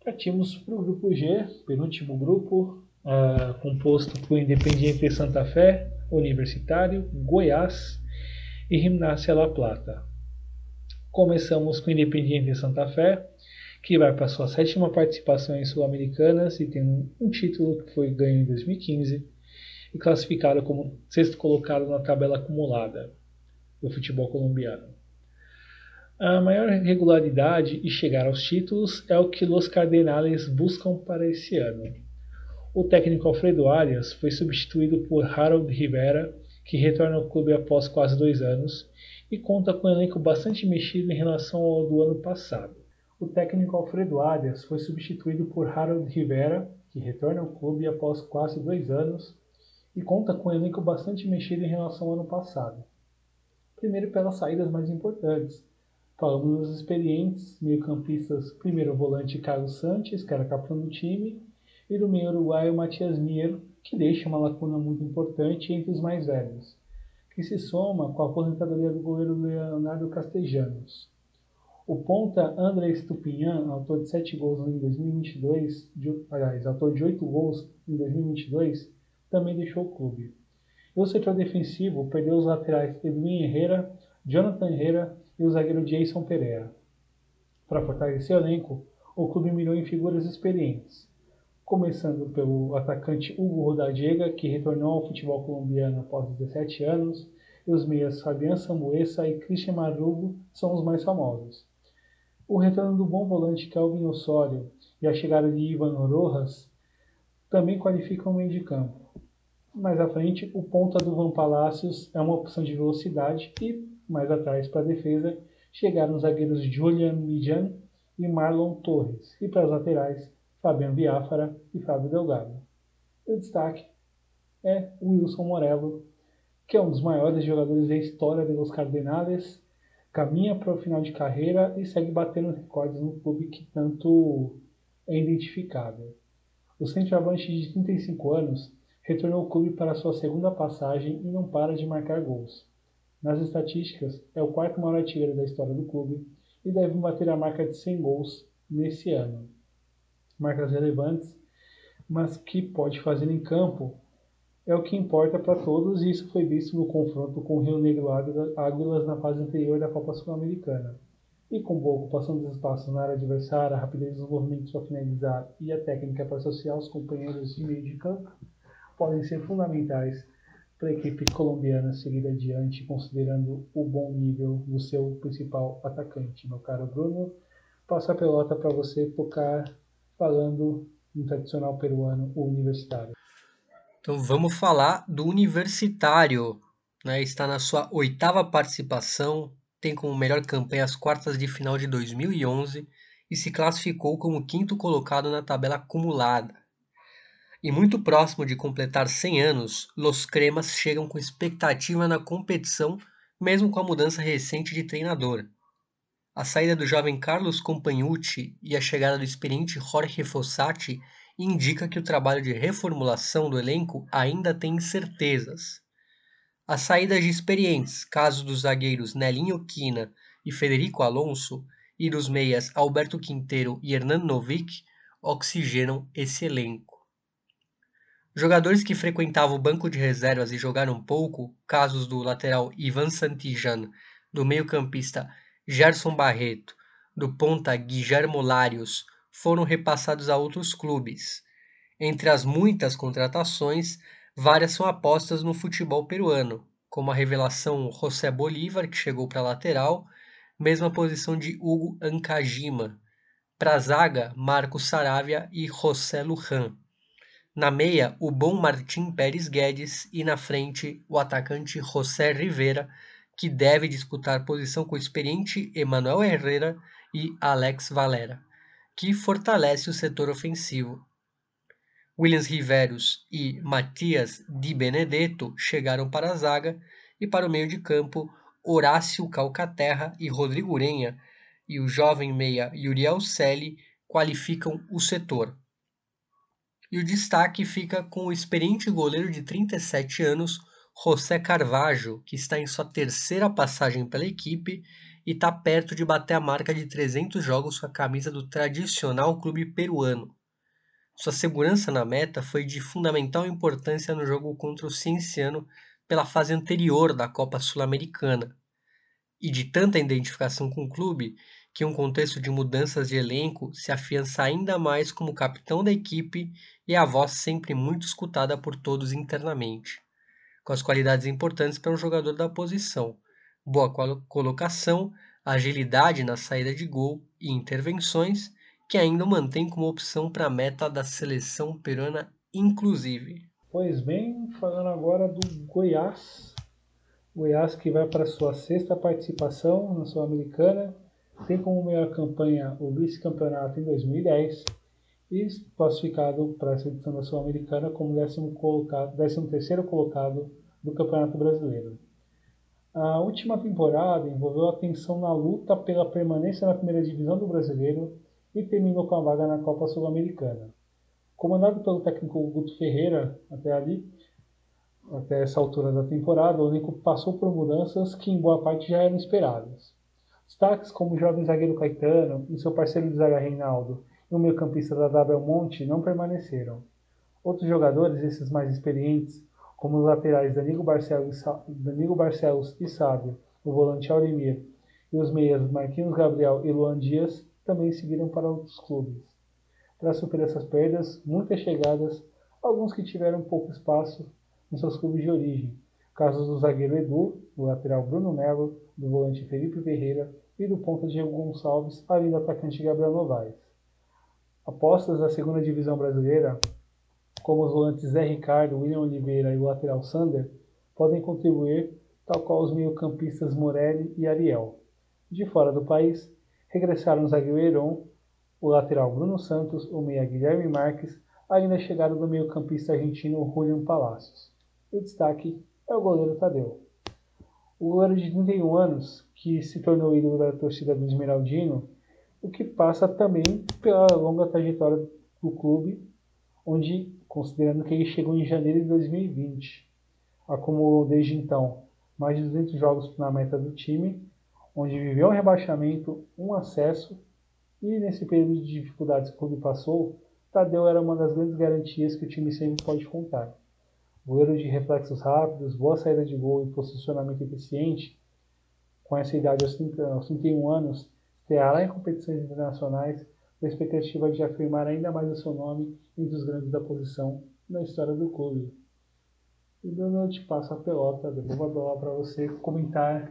Partimos para o grupo G, penúltimo grupo, uh, composto por Independiente Santa Fé, Universitário, Goiás e Gimnasia La Plata. Começamos com Independiente Santa Fé, que vai para sua sétima participação em Sul-Americanas e tem um título que foi ganho em 2015 e classificado como sexto colocado na tabela acumulada do futebol colombiano. A maior regularidade e chegar aos títulos é o que os Cardenales buscam para esse ano. O técnico Alfredo Arias foi substituído por Harold Rivera, que retorna ao clube após quase dois anos e conta com um elenco bastante mexido em relação ao do ano passado. O técnico Alfredo Arias foi substituído por Harold Rivera, que retorna ao clube após quase dois anos e conta com um elenco bastante mexido em relação ao ano passado. Primeiro pelas saídas mais importantes, Falamos dos experientes meio-campistas, primeiro volante Carlos Sanches, que era capitão do time, e do meio uruguaio Matias Miero, que deixa uma lacuna muito importante entre os mais velhos, que se soma com a aposentadoria do goleiro Leonardo Castejanos. O ponta André Stupinhan, autor de 7 gols em 2022, de, aliás, autor de 8 gols em 2022, também deixou o clube. E o setor defensivo perdeu os laterais Edwin Herrera, Jonathan Herrera e o zagueiro Jason Pereira. Para fortalecer o elenco, o clube mirou em figuras experientes, começando pelo atacante Hugo Rodadiega, que retornou ao futebol colombiano após 17 anos, e os meias Fabian Samuessa e Christian Marugo são os mais famosos. O retorno do bom volante Calvin Osório e a chegada de Ivan Rojas também qualificam o meio de campo. Mais à frente, o ponta do Van Palacios é uma opção de velocidade e mais atrás para a defesa chegaram os zagueiros Julian Mijan e Marlon Torres, e para as laterais, Fabiano Biafara e Fábio Delgado. O destaque é Wilson Morello, que é um dos maiores jogadores da história dos Cardenales, caminha para o final de carreira e segue batendo recordes no clube que tanto é identificado. O centroavante de 35 anos retornou ao clube para sua segunda passagem e não para de marcar gols. Nas estatísticas, é o quarto maior artilheiro da história do clube e deve bater a marca de 100 gols nesse ano. Marcas relevantes, mas que pode fazer em campo é o que importa para todos e isso foi visto no confronto com o Rio Negro Águilas na fase anterior da Copa Sul-Americana. E com boa ocupação dos espaços na área adversária, a rapidez dos movimentos para finalizar e a técnica para associar os companheiros de meio de campo podem ser fundamentais para a equipe colombiana seguir adiante, considerando o bom nível do seu principal atacante. Meu caro Bruno, passo a pelota para você tocar falando no tradicional peruano, o universitário. Então vamos falar do universitário. Né? Está na sua oitava participação, tem como melhor campanha as quartas de final de 2011 e se classificou como quinto colocado na tabela acumulada. E muito próximo de completar 100 anos, Los Cremas chegam com expectativa na competição, mesmo com a mudança recente de treinador. A saída do jovem Carlos Compagnucci e a chegada do experiente Jorge Fossati indica que o trabalho de reformulação do elenco ainda tem incertezas. As saídas de experientes, caso dos zagueiros Nelinho Quina e Federico Alonso, e dos meias Alberto Quinteiro e Hernan Novik, oxigenam esse elenco. Jogadores que frequentavam o banco de reservas e jogaram pouco, casos do lateral Ivan Santijan, do meio-campista Gerson Barreto, do ponta Guillermo Larios, foram repassados a outros clubes. Entre as muitas contratações, várias são apostas no futebol peruano, como a revelação José Bolívar, que chegou para a lateral, mesma posição de Hugo Ancajima. Para a zaga, Marcos Saravia e José Lujan. Na meia, o bom Martim Pérez Guedes e na frente, o atacante José Rivera, que deve disputar posição com o experiente Emanuel Herrera e Alex Valera, que fortalece o setor ofensivo. Williams Riveros e Matias Di Benedetto chegaram para a zaga e para o meio de campo, Horácio Calcaterra e Rodrigo Urenha e o jovem meia Yuriel Selle qualificam o setor. E o destaque fica com o experiente goleiro de 37 anos, José Carvalho, que está em sua terceira passagem pela equipe e está perto de bater a marca de 300 jogos com a camisa do tradicional clube peruano. Sua segurança na meta foi de fundamental importância no jogo contra o Cienciano pela fase anterior da Copa Sul-Americana. E de tanta identificação com o clube, que em um contexto de mudanças de elenco se afiança ainda mais como capitão da equipe e a voz sempre muito escutada por todos internamente, com as qualidades importantes para um jogador da posição, boa colocação, agilidade na saída de gol e intervenções, que ainda mantém como opção para a meta da seleção peruana inclusive. Pois bem, falando agora do Goiás, Goiás que vai para sua sexta participação na Sul-Americana, tem como melhor campanha o vice-campeonato em 2010 e classificado para essa edição da Sul-Americana como 13 colocado, 13 colocado do Campeonato Brasileiro. A última temporada envolveu a tensão na luta pela permanência na primeira divisão do Brasileiro e terminou com a vaga na Copa Sul-Americana. Comandado pelo técnico Guto Ferreira até ali, até essa altura da temporada, o elenco passou por mudanças que em boa parte já eram esperadas. Destaques como o jovem zagueiro Caetano e seu parceiro de zaga Reinaldo e o meio-campista da Belmonte não permaneceram. Outros jogadores, esses mais experientes, como os laterais Danilo Barcelos, e Sábio, o volante Aurimir e os meias Marquinhos Gabriel e Luan Dias, também seguiram para outros clubes. Para superar essas perdas, muitas chegadas, alguns que tiveram pouco espaço em seus clubes de origem, casos do zagueiro Edu, do lateral Bruno Melo, do volante Felipe Ferreira e do ponta Diego Gonçalves, além do atacante Gabriel Novaes. Apostas da segunda divisão brasileira, como os volantes Zé Ricardo, William Oliveira e o lateral Sander, podem contribuir, tal qual os meio-campistas Morelli e Ariel. De fora do país, regressaram o zagueiro Heron, o lateral Bruno Santos, o meia Guilherme Marques, ainda chegaram do meio-campista argentino Julian Palacios. O destaque é o goleiro Tadeu. O goleiro de 31 anos, que se tornou ídolo da torcida do Esmeraldino, o que passa também pela longa trajetória do clube, onde, considerando que ele chegou em janeiro de 2020, acumulou desde então mais de 200 jogos na meta do time, onde viveu um rebaixamento, um acesso, e nesse período de dificuldades que o clube passou, Tadeu era uma das grandes garantias que o time sempre pode contar. goleiro de reflexos rápidos, boa saída de gol e posicionamento eficiente, com essa idade aos, 30, aos 31 anos, estreará em competições internacionais com a expectativa de afirmar ainda mais o seu nome entre os grandes da posição na história do clube. E Bruno, eu te passo a pelota, devolvo a bola para você comentar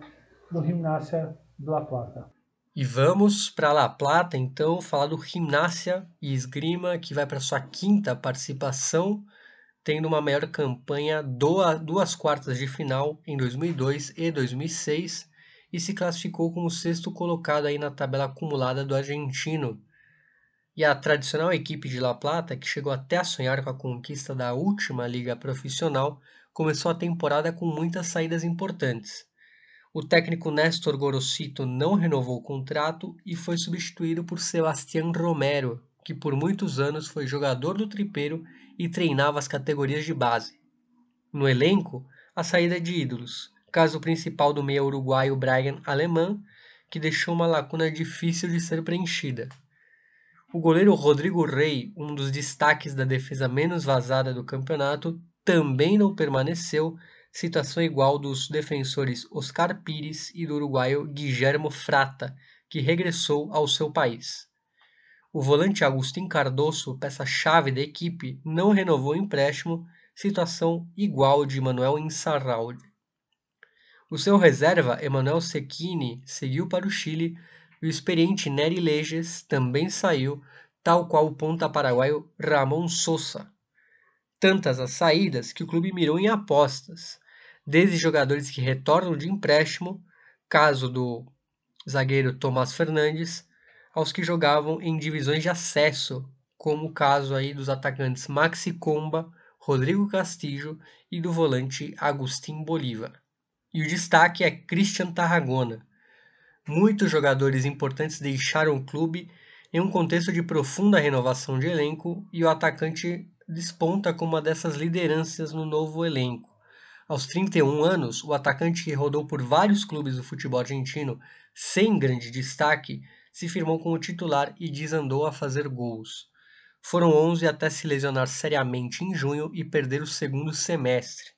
do Gimnasia de La Plata. E vamos para La Plata, então, falar do Gimnasia e Esgrima, que vai para sua quinta participação, tendo uma maior campanha duas quartas de final em 2002 e 2006 e se classificou como sexto colocado aí na tabela acumulada do argentino. E a tradicional equipe de La Plata, que chegou até a sonhar com a conquista da última liga profissional, começou a temporada com muitas saídas importantes. O técnico Néstor Gorosito não renovou o contrato e foi substituído por Sebastián Romero, que por muitos anos foi jogador do tripeiro e treinava as categorias de base. No elenco, a saída de ídolos, caso principal do meia uruguaio Brian Alemã, que deixou uma lacuna difícil de ser preenchida. O goleiro Rodrigo Rey, um dos destaques da defesa menos vazada do campeonato, também não permaneceu situação igual dos defensores Oscar Pires e do uruguaio Guillermo Frata, que regressou ao seu país. O volante Agustín Cardoso, peça-chave da equipe, não renovou o empréstimo, situação igual de Manuel Insarralde. O seu reserva, Emanuel Secchini, seguiu para o Chile e o experiente Nery Leges também saiu, tal qual o ponta paraguaio Ramon Sosa. Tantas as saídas que o clube mirou em apostas, desde jogadores que retornam de empréstimo, caso do zagueiro Tomás Fernandes, aos que jogavam em divisões de acesso, como o caso aí dos atacantes Maxi Comba, Rodrigo Castillo e do volante Agustin Bolívar. E o destaque é Christian Tarragona. Muitos jogadores importantes deixaram o clube em um contexto de profunda renovação de elenco e o atacante desponta como uma dessas lideranças no novo elenco. Aos 31 anos, o atacante que rodou por vários clubes do futebol argentino sem grande destaque se firmou como titular e desandou a fazer gols. Foram 11 até se lesionar seriamente em junho e perder o segundo semestre.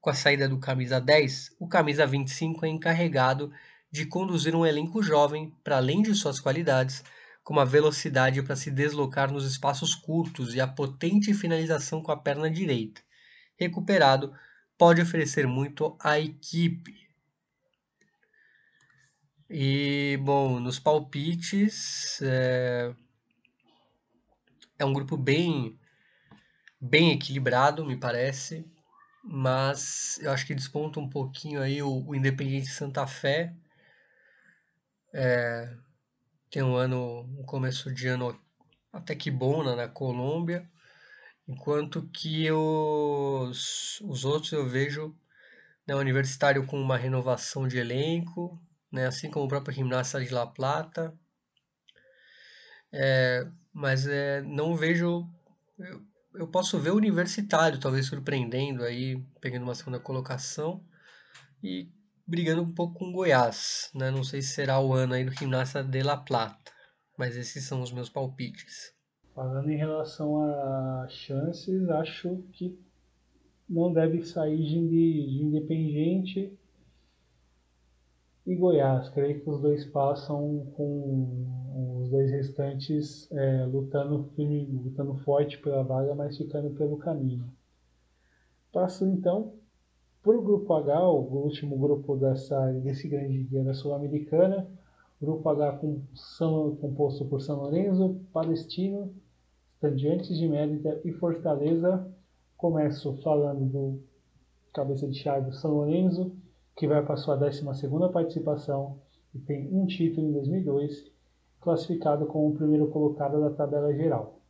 Com a saída do camisa 10, o camisa 25 é encarregado de conduzir um elenco jovem para além de suas qualidades, como a velocidade para se deslocar nos espaços curtos e a potente finalização com a perna direita. Recuperado, pode oferecer muito à equipe. E, bom, nos palpites, é, é um grupo bem, bem equilibrado, me parece, mas eu acho que desponta um pouquinho aí o, o Independiente Santa Fé. É, tem um ano, um começo de ano até que bom na, na Colômbia. Enquanto que os, os outros eu vejo né, o Universitário com uma renovação de elenco, né, assim como o próprio Gimnasia de La Plata. É, mas é, não vejo. Eu, eu posso ver o Universitário talvez surpreendendo aí, pegando uma segunda colocação e brigando um pouco com o Goiás. Né? Não sei se será o ano aí do Gimnasia de La Plata, mas esses são os meus palpites. Falando em relação a chances, acho que não deve sair de, de Independente e Goiás. Creio que os dois passam com os dois restantes é, lutando firme, lutando forte pela vaga, mas ficando pelo caminho. Passo então para o grupo H, o último grupo dessa, desse grande guia da Sul-Americana. Grupo H com São, composto por São Lourenço, Palestino, Estudiantes de Mérida e Fortaleza. Começo falando do cabeça de chave São Lourenço, que vai para sua 12 participação e tem um título em 2002, classificado como o primeiro colocado da tabela geral.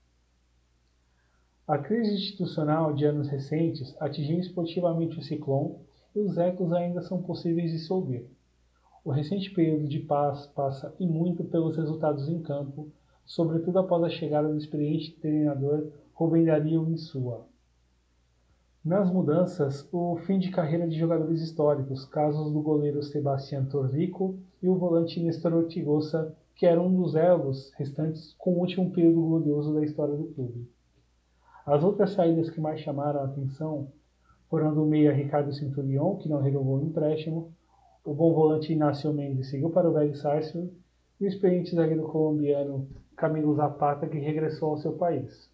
A crise institucional de anos recentes atingiu esportivamente o Ciclone e os ecos ainda são possíveis de se ouvir. O recente período de paz passa e muito pelos resultados em campo, sobretudo após a chegada do experiente treinador Rubem Dario Insua. Nas mudanças, o fim de carreira de jogadores históricos, casos do goleiro Sebastián Torrico e o volante Nestor Ortigosa, que era um dos elos restantes com o último período glorioso da história do clube. As outras saídas que mais chamaram a atenção foram do meia Ricardo Centurion, que não renovou o empréstimo, o bom volante Inácio Mendes seguiu para o Velho Sarsfield e o experiente zagueiro colombiano Camilo Zapata, que regressou ao seu país.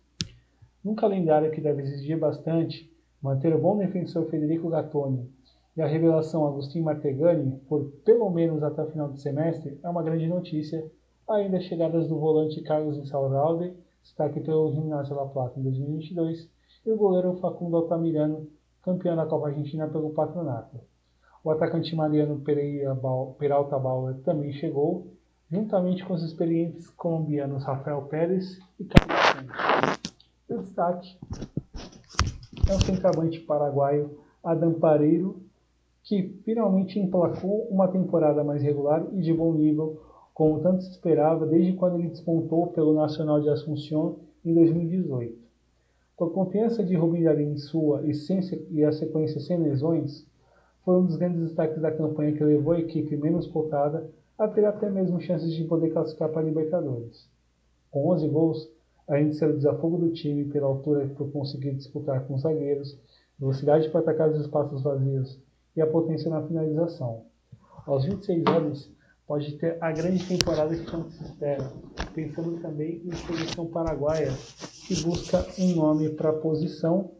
Num calendário que deve exigir bastante, manter o bom defensor Federico Gattoni e a revelação Agustin Martegani por pelo menos até o final do semestre é uma grande notícia, ainda chegadas do volante Carlos Insaurralde, destaque pelo Gimnasia La Plata em 2022, e o goleiro Facundo Altamirano, campeão da Copa Argentina pelo Patronato. O atacante Mariano Peralta Bauer também chegou, juntamente com os experientes colombianos Rafael Pérez e Carlos Santos. O destaque é o centroavante paraguaio Adam Pareiro, que finalmente emplacou uma temporada mais regular e de bom nível, como tanto se esperava desde quando ele despontou pelo Nacional de Assunção em 2018. Com a confiança de Rubem Darim sua e a sequência sem lesões, foi um dos grandes destaques da campanha que levou a equipe menos cotada a ter até mesmo chances de poder classificar para a Libertadores. Com 11 gols, de ser o desafogo do time pela altura por conseguir disputar com os zagueiros, velocidade para atacar os espaços vazios e a potência na finalização. Aos 26 anos, pode ter a grande temporada que tanto se espera, pensando também em seleção paraguaia, que busca um nome para a posição.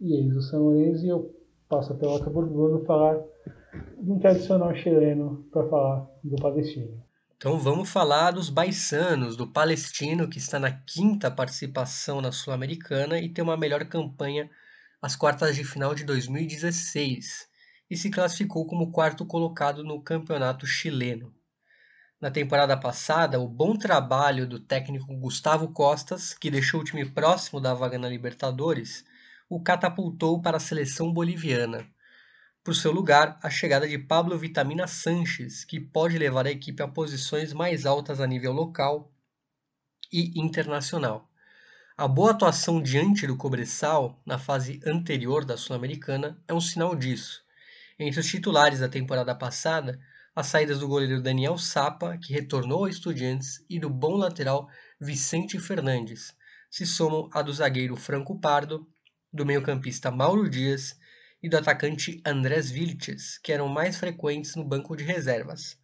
E eis o São Lourenço e eu passo a pelota para o Bruno falar de um tradicional chileno para falar do Palestino. Então vamos falar dos baiçanos, do Palestino, que está na quinta participação na Sul-Americana e tem uma melhor campanha às quartas de final de 2016 e se classificou como quarto colocado no campeonato chileno. Na temporada passada, o bom trabalho do técnico Gustavo Costas, que deixou o time próximo da vaga na Libertadores, o catapultou para a seleção boliviana. Por seu lugar, a chegada de Pablo Vitamina Sanches, que pode levar a equipe a posições mais altas a nível local e internacional. A boa atuação diante do Cobressal na fase anterior da Sul-Americana é um sinal disso. Entre os titulares da temporada passada, as saídas do goleiro Daniel Sapa, que retornou ao Estudiantes, e do bom lateral Vicente Fernandes, se somam a do zagueiro Franco Pardo, do meio-campista Mauro Dias e do atacante Andrés Vilches, que eram mais frequentes no banco de reservas.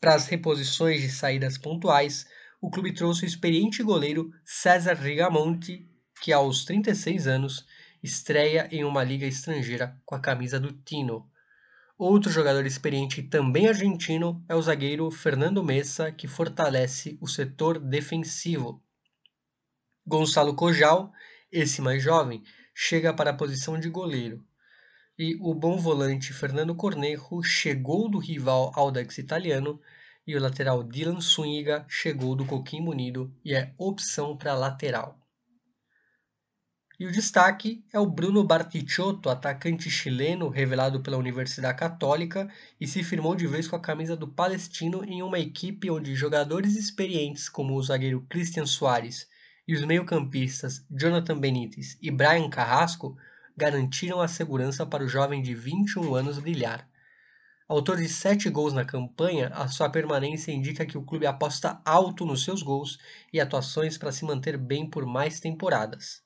Para as reposições de saídas pontuais, o clube trouxe o experiente goleiro César Rigamonti, que aos 36 anos estreia em uma liga estrangeira com a camisa do Tino, Outro jogador experiente também argentino é o zagueiro Fernando Messa, que fortalece o setor defensivo. Gonçalo Cojal, esse mais jovem, chega para a posição de goleiro. E o bom volante Fernando Cornejo chegou do rival Audax italiano e o lateral Dylan Zuniga chegou do Coquimbo Unido e é opção para lateral. E o destaque é o Bruno Bartichotto, atacante chileno revelado pela Universidade Católica e se firmou de vez com a camisa do Palestino em uma equipe onde jogadores experientes como o zagueiro Christian Soares e os meio-campistas Jonathan Benítez e Brian Carrasco garantiram a segurança para o jovem de 21 anos brilhar. Autor de sete gols na campanha, a sua permanência indica que o clube aposta alto nos seus gols e atuações para se manter bem por mais temporadas.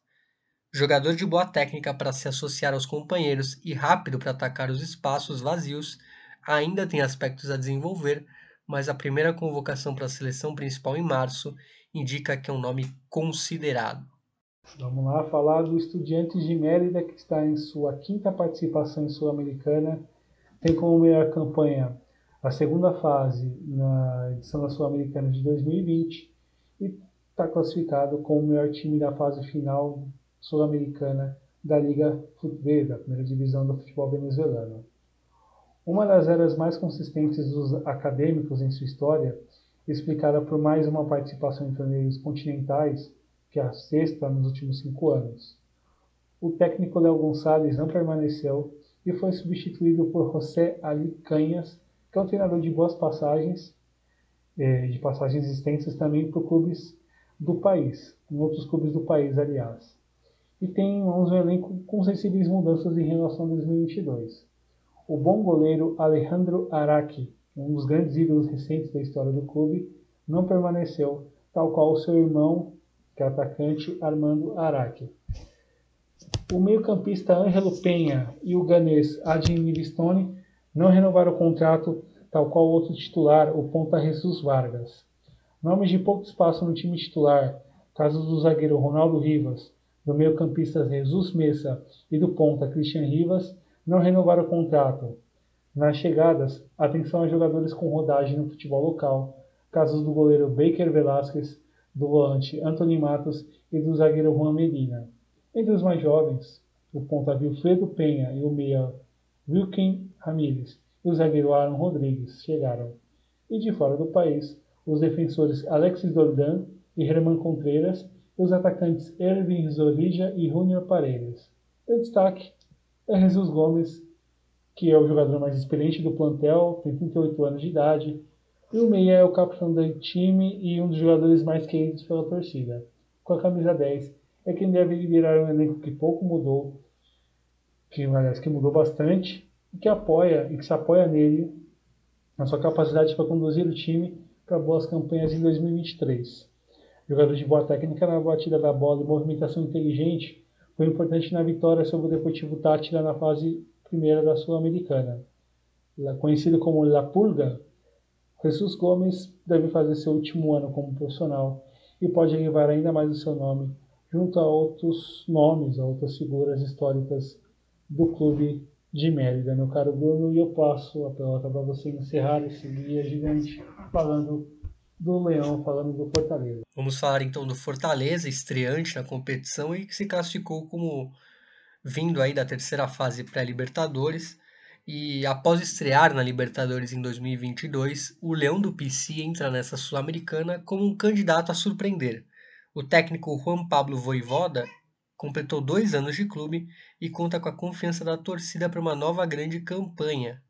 Jogador de boa técnica para se associar aos companheiros e rápido para atacar os espaços vazios, ainda tem aspectos a desenvolver, mas a primeira convocação para a seleção principal em março indica que é um nome considerado. Vamos lá falar do Estudiantes de Mérida, que está em sua quinta participação em Sul-Americana. Tem como melhor campanha a segunda fase na edição da Sul-Americana de 2020 e está classificado como o melhor time da fase final sul-americana da Liga FUTB, da primeira divisão do futebol venezuelano. Uma das eras mais consistentes dos acadêmicos em sua história, explicada por mais uma participação em torneios continentais, que é a sexta nos últimos cinco anos. O técnico Léo Gonçalves não permaneceu e foi substituído por José Ali Canhas, que é um treinador de boas passagens, eh, de passagens extensas também por clubes do país, em outros clubes do país, aliás e tem em mãos um elenco com sensíveis mudanças em relação a 2022. O bom goleiro Alejandro Araque, um dos grandes ídolos recentes da história do clube, não permaneceu, tal qual seu irmão, que é atacante, Armando Araque. O meio-campista Ângelo Penha e o ganês Adin Livingstone não renovaram o contrato, tal qual o outro titular, o ponta Jesus Vargas. Nomes de pouco espaço no time titular, casos do zagueiro Ronaldo Rivas, do meio-campista Jesus Messa e do ponta Christian Rivas, não renovaram o contrato. Nas chegadas, atenção a jogadores com rodagem no futebol local, casos do goleiro Baker Velasquez, do volante Anthony Matos e do zagueiro Juan Medina. Entre os mais jovens, o ponta Wilfredo Penha e o meia Wilkin Ramírez e o zagueiro Aaron Rodrigues chegaram. E de fora do país, os defensores Alexis Dordan e Herman Contreras e os atacantes Erwin Zorija e Junior Paredes. O destaque é Jesus Gomes, que é o jogador mais experiente do plantel, tem 38 anos de idade, e o meia é o capitão do time e um dos jogadores mais queridos pela torcida. Com a camisa 10, é quem deve liderar um elenco que pouco mudou, que aliás que mudou bastante, e que apoia e que se apoia nele na sua capacidade para conduzir o time para boas campanhas em 2023. Jogador de boa técnica na batida da bola e movimentação inteligente, foi importante na vitória sobre o Deportivo Tátira na fase primeira da Sul-Americana. Conhecido como La Pulga, Jesus Gomes deve fazer seu último ano como profissional e pode elevar ainda mais o seu nome junto a outros nomes, a outras figuras históricas do clube de Mérida, meu caro Bruno, e eu passo a pelota para você encerrar esse guia gigante falando do Leão, falando do Fortaleza. Vamos falar então do Fortaleza, estreante na competição e que se classificou como vindo aí da terceira fase pré-Libertadores. E após estrear na Libertadores em 2022, o Leão do PC entra nessa Sul-Americana como um candidato a surpreender. O técnico Juan Pablo Voivoda completou dois anos de clube e conta com a confiança da torcida para uma nova grande campanha.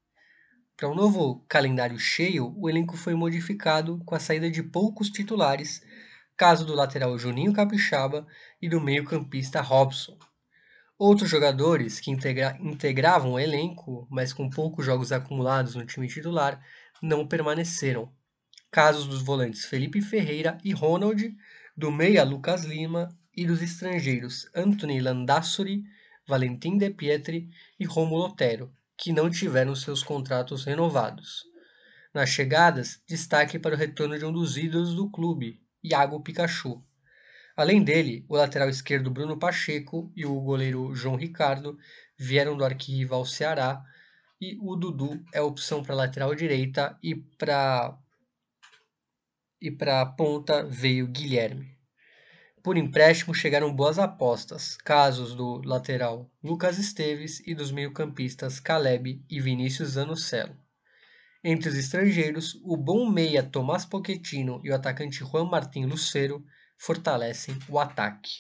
Para um novo calendário cheio, o elenco foi modificado com a saída de poucos titulares, caso do lateral Juninho Capixaba e do meio-campista Robson. Outros jogadores que integra integravam o elenco, mas com poucos jogos acumulados no time titular, não permaneceram. Casos dos volantes Felipe Ferreira e Ronald, do meia Lucas Lima e dos estrangeiros Anthony Landassori, Valentim De Pietri e Romulo Otero, que não tiveram seus contratos renovados. Nas chegadas, destaque para o retorno de um dos ídolos do clube, Iago Pikachu. Além dele, o lateral esquerdo Bruno Pacheco e o goleiro João Ricardo vieram do arquirrival Ceará e o Dudu é opção para lateral direita e para e para ponta veio Guilherme. Por empréstimo chegaram boas apostas, casos do lateral Lucas Esteves e dos meio-campistas Caleb e Vinícius Zanocelo. Entre os estrangeiros, o bom meia Tomás Pochettino e o atacante Juan Martín Lucero fortalecem o ataque.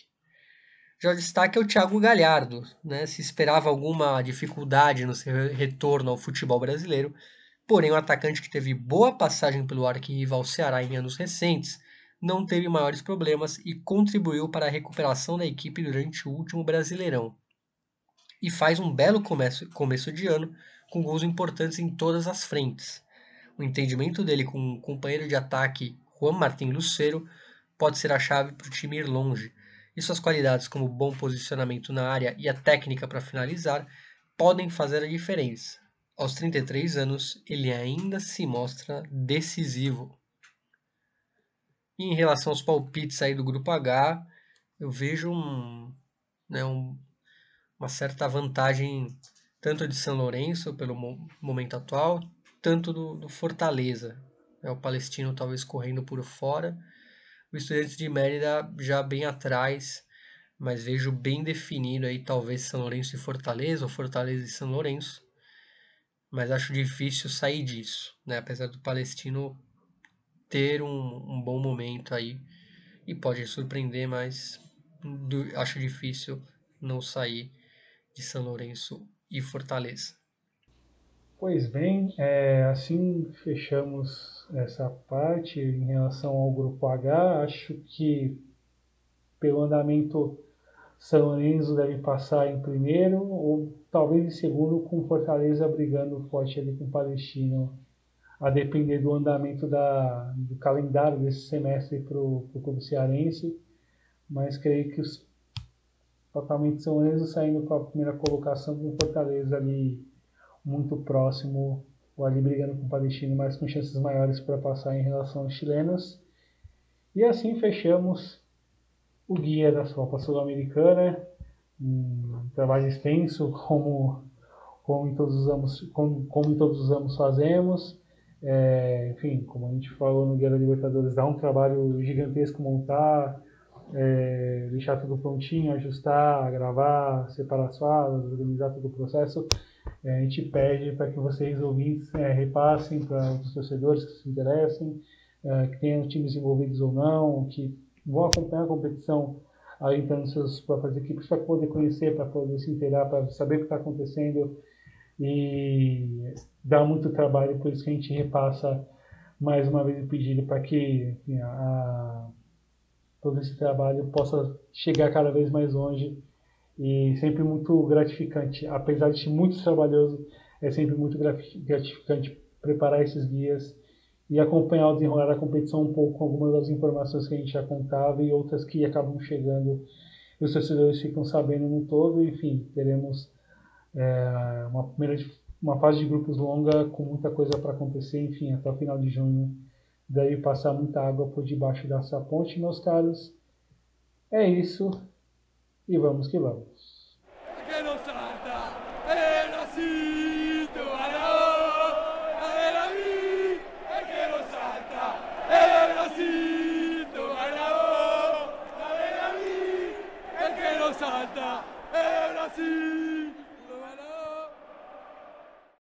Já o destaque é o Thiago Galhardo. Né? Se esperava alguma dificuldade no seu retorno ao futebol brasileiro, Porém, o atacante que teve boa passagem pelo arquirrival Ceará em anos recentes não teve maiores problemas e contribuiu para a recuperação da equipe durante o último Brasileirão. E faz um belo começo, começo de ano com gols importantes em todas as frentes. O entendimento dele com o companheiro de ataque Juan Martín Lucero pode ser a chave para o time ir longe, e suas qualidades como bom posicionamento na área e a técnica para finalizar podem fazer a diferença. Aos 33 anos, ele ainda se mostra decisivo. E em relação aos palpites aí do grupo H, eu vejo um, né, um, uma certa vantagem tanto de São Lourenço pelo momento atual, tanto do, do Fortaleza. É o Palestino talvez correndo por fora, o Estudiantes de Mérida já bem atrás, mas vejo bem definido aí talvez São Lourenço e Fortaleza, ou Fortaleza e São Lourenço mas acho difícil sair disso, né? Apesar do Palestino ter um, um bom momento aí e pode surpreender, mas do, acho difícil não sair de São Lourenço e Fortaleza. Pois bem, é, assim fechamos essa parte em relação ao grupo H. Acho que pelo andamento São Lourenço deve passar em primeiro, ou talvez em segundo, com Fortaleza brigando forte ali com o Palestino, a depender do andamento da, do calendário desse semestre para o clube cearense. Mas creio que os, totalmente São Lourenço saindo com a primeira colocação com Fortaleza ali muito próximo, ou ali brigando com o Palestino, mas com chances maiores para passar em relação aos chilenos. E assim fechamos o guia da Copa Sul-Americana, um trabalho extenso, como, como, em todos os anos, como, como em todos os anos fazemos. É, enfim, como a gente falou no Guia da Libertadores, dá um trabalho gigantesco montar, é, deixar tudo prontinho, ajustar, gravar, separar as falas, organizar todo o processo. É, a gente pede para que vocês ouvintes é, repassem para os torcedores que se interessem, é, que tenham times envolvidos ou não, que vão acompanhar a competição alentando suas próprias equipes para poder conhecer, para poder se inteirar, para saber o que está acontecendo e dá muito trabalho, por isso que a gente repassa mais uma vez o pedido para que enfim, a, todo esse trabalho possa chegar cada vez mais longe e sempre muito gratificante, apesar de ser muito trabalhoso, é sempre muito gratificante preparar esses guias e acompanhar o desenrolar da competição um pouco com algumas das informações que a gente já contava e outras que acabam chegando. E os torcedores ficam sabendo no todo, enfim, teremos é, uma primeira uma fase de grupos longa com muita coisa para acontecer, enfim, até o final de junho deve passar muita água por debaixo dessa ponte, meus caros. É isso e vamos que vamos.